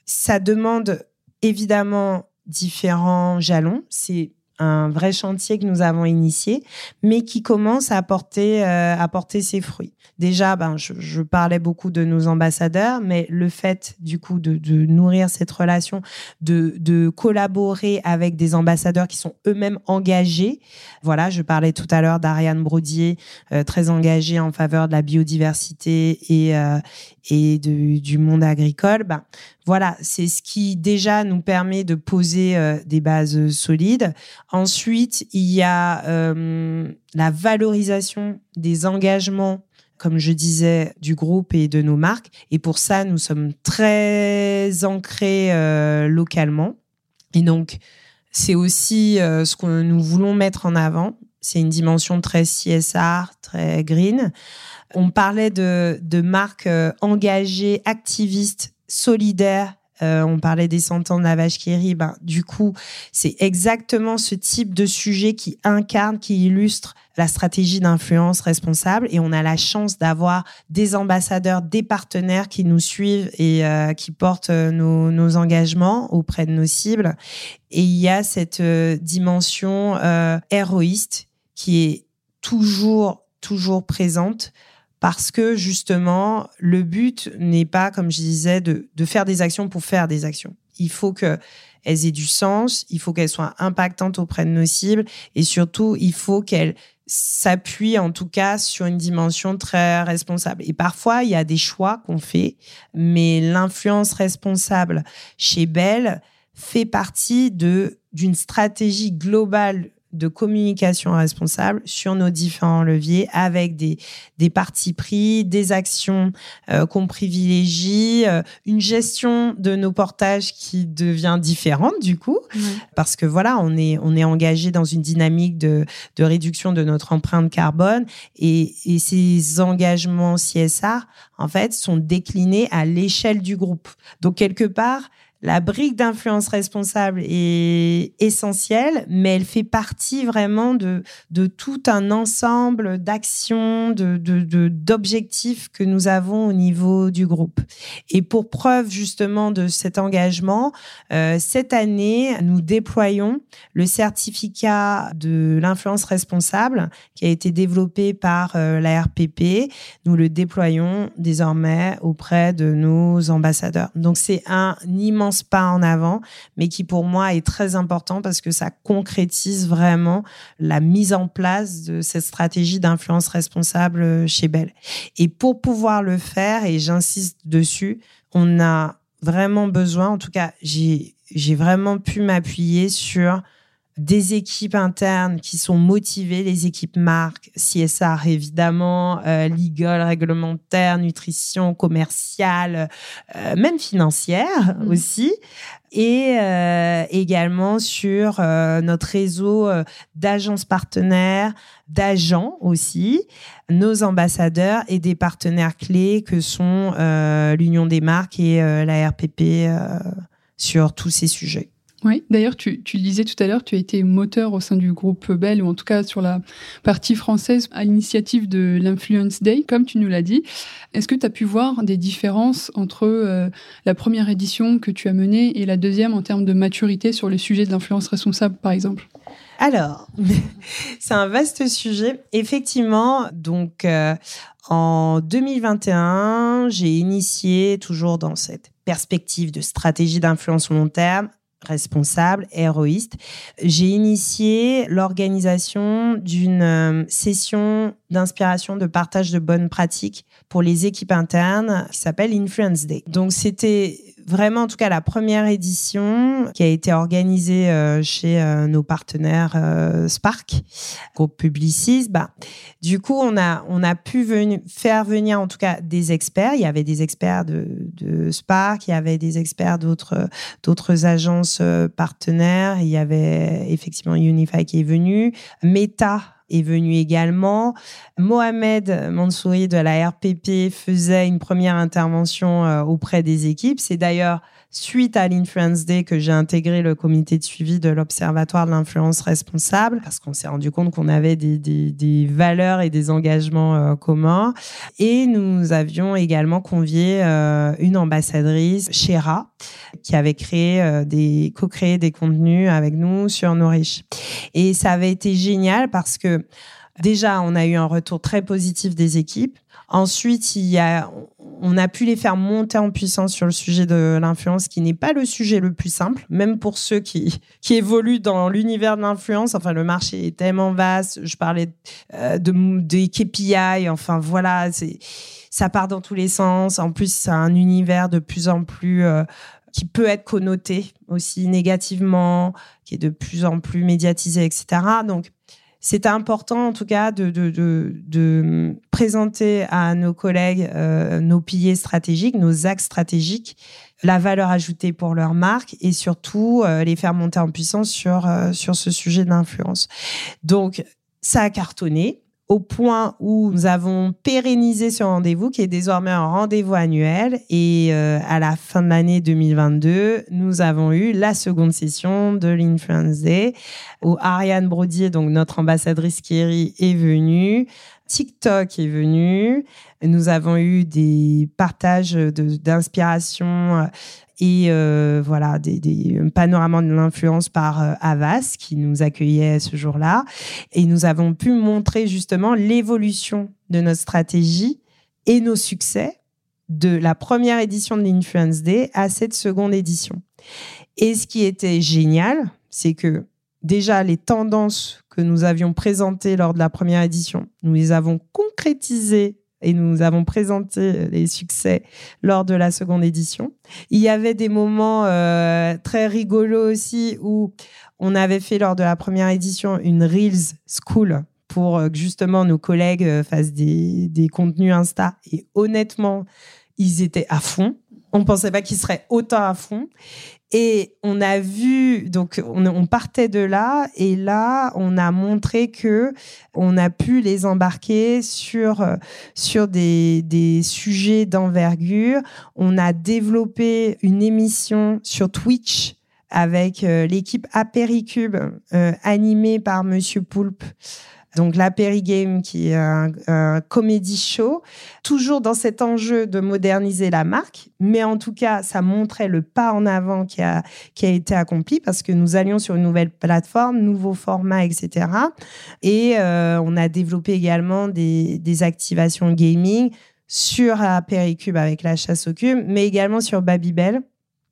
ça demande évidemment différents jalons. C'est un vrai chantier que nous avons initié, mais qui commence à porter, euh, à porter ses fruits. Déjà, ben, je, parlais beaucoup de nos ambassadeurs, mais le fait du coup de, nourrir cette relation, de, de, collaborer avec des ambassadeurs qui sont eux-mêmes engagés. Voilà, je parlais tout à l'heure d'Ariane Brodier, euh, très engagée en faveur de la biodiversité et, euh, et du monde agricole. Ben, voilà, c'est ce qui déjà nous permet de poser des bases solides. Ensuite, il y a euh, la valorisation des engagements comme je disais, du groupe et de nos marques. Et pour ça, nous sommes très ancrés euh, localement. Et donc, c'est aussi ce que nous voulons mettre en avant. C'est une dimension très CSR, très green. On parlait de, marques engagées, activistes solidaire. Euh, on parlait des cent ans de la vache qui rit. Ben, du coup, c'est exactement ce type de sujet qui incarne, qui illustre la stratégie d'influence responsable. Et on a la chance d'avoir des ambassadeurs, des partenaires qui nous suivent et euh, qui portent euh, nos, engagements auprès de nos cibles. Et il y a cette dimension héroïste qui est toujours, toujours présente parce que justement, le but n'est pas, comme je disais, de, faire des actions pour faire des actions. Il faut que elles aient du sens, il faut qu'elles soient impactantes auprès de nos cibles et surtout, il faut qu'elles s'appuient en tout cas sur une dimension très responsable. Et parfois, il y a des choix qu'on fait, mais l'influence responsable chez Bell fait partie de d'une stratégie globale de communication responsable sur nos différents leviers avec des, des partis pris, des actions euh, qu'on privilégie, euh, une gestion de nos portages qui devient différente du coup, parce que voilà, on est, on est engagé dans une dynamique de, de réduction de notre empreinte carbone et, et ces engagements CSR, en fait, sont déclinés à l'échelle du groupe. Donc, quelque part, la brique d'influence responsable est essentielle, mais elle fait partie vraiment de, de tout un ensemble d'actions, de, d'objectifs que nous avons au niveau du groupe. Et pour preuve justement de cet engagement, euh, cette année, nous déployons le certificat de l'influence responsable qui a été développé par euh, la RPP. Nous le déployons désormais auprès de nos ambassadeurs. Donc c'est un immense pas en avant, mais qui pour moi est très important parce que ça concrétise vraiment la mise en place de cette stratégie d'influence responsable chez Bell. Et pour pouvoir le faire, et j'insiste dessus, on a vraiment besoin, en tout cas, j'ai vraiment pu m'appuyer sur des équipes internes qui sont motivées, les équipes marques, CSR évidemment, euh, legal, réglementaire, nutrition, commerciale, euh, même financière mmh. aussi, et euh, également sur euh, notre réseau d'agences partenaires, d'agents aussi, nos ambassadeurs et des partenaires clés que sont l'Union des marques et la RPP sur tous ces sujets.
Oui, d'ailleurs, tu, tu, le disais tout à l'heure, tu as été moteur au sein du groupe Bell, ou en tout cas sur la partie française, à l'initiative de l'Influence Day, comme tu nous l'as dit. Est-ce que tu as pu voir des différences entre euh, la première édition que tu as menée et la deuxième en termes de maturité sur le sujet de l'influence responsable, par exemple?
Alors, c'est un vaste sujet. Effectivement, donc euh, en 2021, j'ai initié, toujours dans cette perspective de stratégie d'influence long terme, responsable, héroïste. J'ai initié l'organisation d'une euh, session d'inspiration, de partage de bonnes pratiques pour les équipes internes qui s'appelle Influence Day. Donc c'était vraiment en tout cas la première édition qui a été organisée euh, chez euh, nos partenaires euh, Spark, groupe Publicis. Bah, du coup, on a, on a pu faire venir en tout cas des experts. Il y avait des experts de, de Spark, il y avait des experts d'autres, d'autres agences partenaires. Il y avait effectivement Unify qui est venu, Meta est venu également. Mohamed Mansouri de la RPP faisait une première intervention euh, auprès des équipes. C'est d'ailleurs suite à l'Influence Day que j'ai intégré le comité de suivi de l'Observatoire de l'influence responsable parce qu'on s'est rendu compte qu'on avait des, des, des, valeurs et des engagements euh, communs. Et nous avions également convié euh, une ambassadrice, Shera, qui avait créé euh, des, co-créé des contenus avec nous sur Nourish. Et ça avait été génial parce que déjà, on a eu un retour très positif des équipes. Ensuite, il y a, on a pu les faire monter en puissance sur le sujet de l'influence, qui n'est pas le sujet le plus simple, même pour ceux qui, qui évoluent dans l'univers de l'influence. Enfin, le marché est tellement vaste. Je parlais euh, de, des KPI. Enfin, voilà, ça part dans tous les sens. En plus, c'est un univers de plus en plus euh, qui peut être connoté aussi négativement, qui est de plus en plus médiatisé, etc. Donc, c'est important en tout cas de, de, de, de présenter à nos collègues euh, nos piliers stratégiques, nos axes stratégiques, la valeur ajoutée pour leur marque et surtout euh, les faire monter en puissance sur, euh, sur ce sujet de l'influence. Donc, ça a cartonné au point où nous avons pérennisé ce rendez-vous qui est désormais un rendez-vous annuel et euh, à la fin de l'année 2022, nous avons eu la seconde session de l'Influence Day où Ariane Brodier, donc notre ambassadrice Kiri, est venue. TikTok est venu. Nous avons eu des partages d'inspiration et euh, voilà des, des panoramas de l'influence par euh, Avas qui nous accueillait ce jour-là et nous avons pu montrer justement l'évolution de notre stratégie et nos succès de la première édition de l'Influence Day à cette seconde édition. Et ce qui était génial, c'est que déjà les tendances que nous avions présentées lors de la première édition, nous les avons concrétisées et nous avons présenté les succès lors de la seconde édition. Il y avait des moments euh, très rigolos aussi où on avait fait lors de la première édition une Reels School pour euh, que justement nos collègues euh, fassent des, des contenus Insta. Et honnêtement, ils étaient à fond. On pensait pas qu'ils seraient autant à fond. Et on a vu, donc on, partait de là, et là on a montré que on a pu les embarquer sur sur des, des sujets d'envergure. On a développé une émission sur Twitch avec euh, l'équipe Apéricube euh, animée par Monsieur Poulpe donc la Game qui est un, comédie show, toujours dans cet enjeu de moderniser la marque, mais en tout cas, ça montrait le pas en avant qui a, qui a été accompli parce que nous allions sur une nouvelle plateforme, nouveau format, etc. Et euh, on a développé également des, des activations gaming sur Péricube avec la chasse au cube, mais également sur Babybel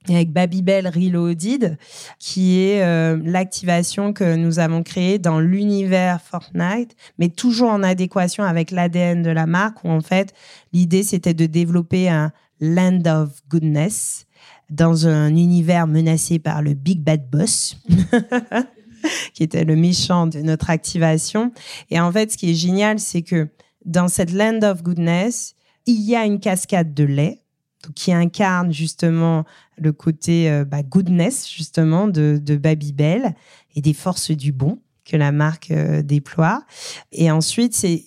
avec Babybel Reloaded, qui est euh, l'activation que nous avons créée dans l'univers Fortnite, mais toujours en adéquation avec l'ADN de la marque, où en fait, l'idée, c'était de développer un Land of Goodness dans un univers menacé par le Big Bad Boss. qui était le méchant de notre activation. Et en fait, ce qui est génial, c'est que dans cette Land of Goodness, il y a une cascade de lait qui incarne justement le côté euh, bah, goodness justement de, de Babybel et des forces du bon que la marque euh, déploie. Et ensuite, c'est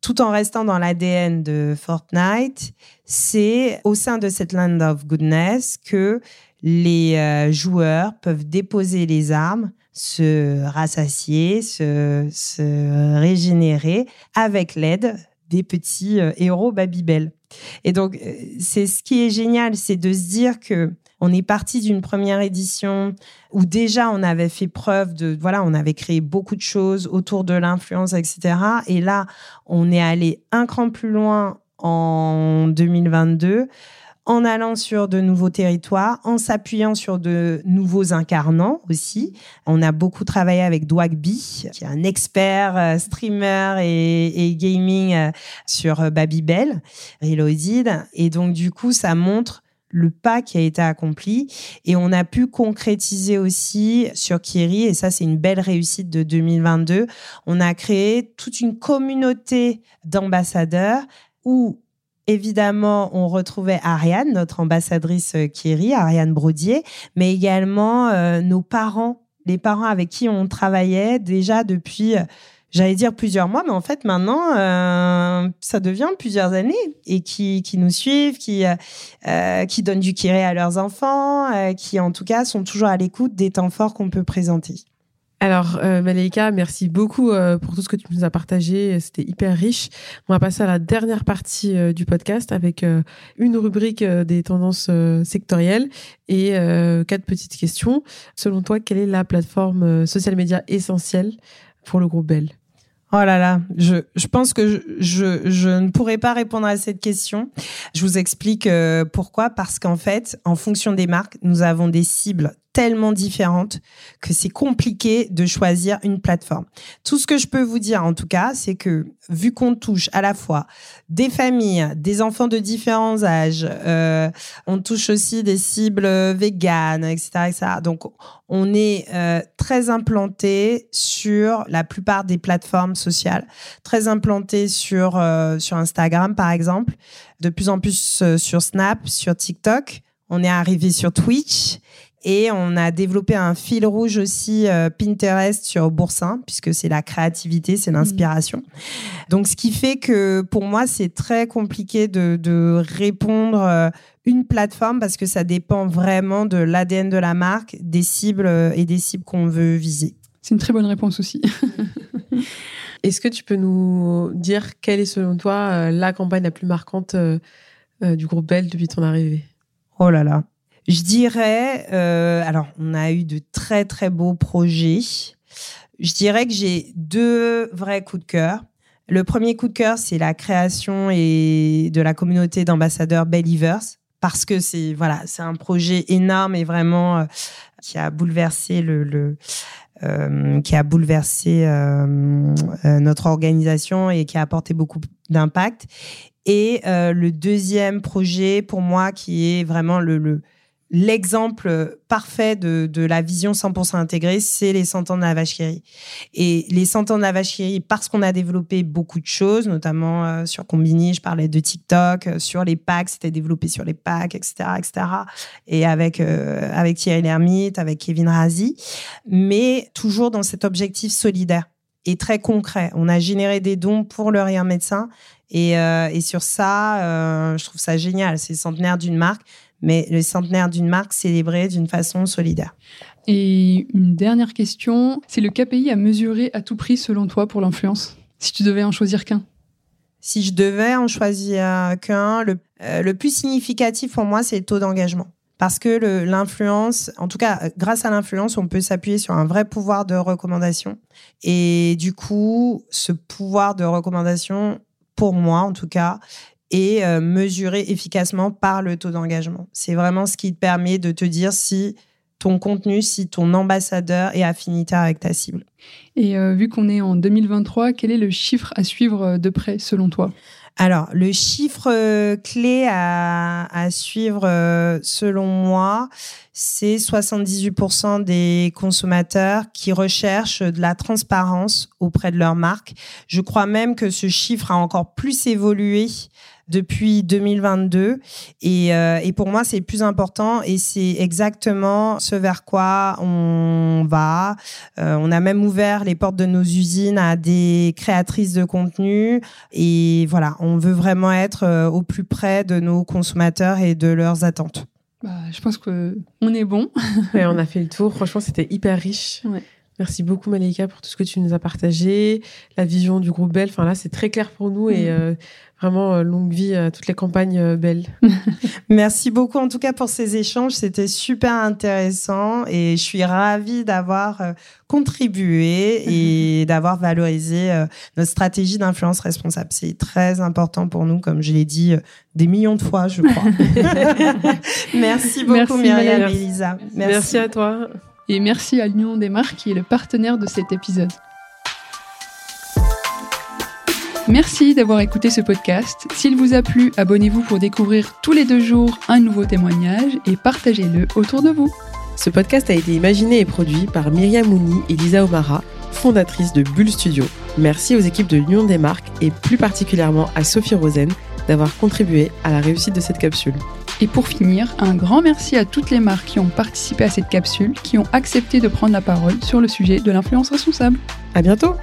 tout en restant dans l'ADN de Fortnite, c'est au sein de cette Land of Goodness que les euh, joueurs peuvent déposer les armes, se rassasier, se, se régénérer avec l'aide des petits héros Babybel. Et donc, euh, c'est ce qui est génial, c'est de se dire que on est parti d'une première édition où déjà on avait fait preuve de, voilà, on avait créé beaucoup de choses autour de l'influence, etc. Et là, on est allé un cran plus loin en 2022 en allant sur de nouveaux territoires, en s'appuyant sur de nouveaux incarnants aussi. On a beaucoup travaillé avec Dwagby, qui est un expert euh, streamer et, gaming euh, sur Babybel, Reloaded. Et donc, du coup, ça montre le pas qui a été accompli. Et on a pu concrétiser aussi sur Kiri, et ça c'est une belle réussite de 2022, on a créé toute une communauté d'ambassadeurs où Évidemment, on retrouvait Ariane, notre ambassadrice euh, Kiri, Ariane Brodier, mais également euh, nos parents, les parents avec qui on travaillait déjà depuis euh, j'allais dire plusieurs mois, mais en fait maintenant, euh, ça devient plusieurs années et qui, qui nous suivent, qui, euh, euh, qui donnent du kiré à leurs enfants, euh, qui en tout cas sont toujours à l'écoute des temps forts qu'on peut présenter.
Alors, euh, Malaika, merci beaucoup euh, pour tout ce que tu nous as partagé. C'était hyper riche. On va passer à la dernière partie euh, du podcast avec euh, une rubrique des tendances sectorielles et quatre petites questions. Selon toi, quelle est la plateforme social média essentielle pour le groupe Bell?
Oh là là, je, pense que je, je, ne pourrais pas répondre à cette question. Je vous explique pourquoi. Parce qu'en fait, en fonction des marques, nous avons des cibles tellement différentes que c'est compliqué de choisir une plateforme. Tout ce que je peux vous dire en tout cas, c'est que vu qu'on touche à la fois des familles, des enfants de différents âges, euh, on touche aussi des cibles véganes, etc., etc. Donc on est euh, très implanté sur la plupart des plateformes sociales, très implanté sur euh, sur Instagram par exemple, de plus en plus euh, sur Snap, sur TikTok. On est arrivé sur Twitch et on a développé un fil rouge aussi euh, Pinterest sur Boursin, puisque c'est la créativité, c'est l'inspiration. Donc, ce qui fait que pour moi, c'est très compliqué de, de répondre euh, une plateforme parce que ça dépend vraiment de l'ADN de la marque, des cibles euh, et des cibles qu'on veut viser.
C'est une très bonne réponse aussi.
Est-ce que tu peux nous dire quelle est selon toi euh, la campagne la plus marquante euh, euh, du groupe Bell depuis ton arrivée?
Oh là là. Je dirais, euh, alors on a eu de très très beaux projets. Je dirais que j'ai deux vrais coups de cœur. Le premier coup de cœur, c'est la création et de la communauté d'ambassadeurs Believers parce que c'est voilà, c'est un projet énorme et vraiment euh, qui a bouleversé le, le euh, qui a bouleversé euh, euh, notre organisation et qui a apporté beaucoup d'impact. Et le deuxième projet, pour moi, qui est vraiment le, le l'exemple parfait de, la vision 100% intégrée, c'est les 100 ans de la vache. Et les 100 ans de la vache parce qu'on a développé beaucoup de choses, notamment euh, sur Combini, je parlais de TikTok, euh, sur les packs, c'était développé sur les packs, etc., etc. Et avec euh, avec Thierry Lhermitte, avec Kevin Razi, mais toujours dans cet objectif solidaire et très concret. On a généré des dons pour le rien médecin et, et sur ça, je trouve ça génial. C'est le centenaire d'une marque mais le centenaire d'une marque célébré d'une façon solidaire.
Et une dernière question, c'est le KPI à mesurer à tout prix selon toi pour l'influence? Si tu devais en choisir qu'un?
Si je devais en choisir qu'un, le, euh, le plus significatif pour moi, c'est le taux d'engagement. Parce que l'influence, en tout cas, grâce à l'influence, on peut s'appuyer sur un vrai pouvoir de recommandation. Et du coup, ce pouvoir de recommandation, pour moi en tout cas, et euh, mesuré efficacement par le taux d'engagement. C'est vraiment ce qui te permet de te dire si ton contenu, si ton ambassadeur est affinitaire avec ta cible.
Et euh, vu qu'on est en 2023, quel est le chiffre à suivre euh, de près selon toi?
Alors, le chiffre euh, clé à, à suivre, euh, selon moi, c'est 78% des consommateurs qui recherchent de la transparence auprès de leur marque. Je crois même que ce chiffre a encore plus évolué depuis 2022 et, euh, et pour moi c'est le plus important et c'est exactement ce vers quoi on va. Euh, on a même ouvert les portes de nos usines à des créatrices de contenu et voilà, on veut vraiment être euh, au plus près de nos consommateurs et de leurs attentes.
bah, Je pense que on est bon.
ouais, On a fait le tour, franchement c'était hyper riche.
Ouais.
Merci beaucoup Malika pour tout ce que tu nous as partagé, la vision du groupe Belle. Enfin là, c'est très clair pour nous et mm. Vraiment, euh, longue vie à toutes les campagnes euh, belles.
Merci beaucoup en tout cas pour ces échanges. C'était super intéressant et je suis ravie d'avoir euh, contribué et d'avoir valorisé notre stratégie d'influence responsable. C'est très important pour nous, comme je l'ai dit des millions de fois, je crois. merci beaucoup Myriam et Elisa.
merci à toi.
Et merci à l'Union des marques qui est le partenaire de cet épisode. Merci d'avoir écouté ce podcast. S'il vous a plu, abonnez-vous pour découvrir tous les deux jours un nouveau témoignage et partagez-le autour de vous.
Ce podcast a été imaginé et produit par Myriam Mouni et Lisa Omara, fondatrice de Bull Studio. Merci aux équipes de l'Union des marques et plus particulièrement à Sophie Rosen d'avoir contribué à la réussite de cette capsule.
Et pour finir, un grand merci à toutes les marques qui ont participé à cette capsule, qui ont accepté de prendre la parole sur le sujet de l'influence responsable.
À bientôt!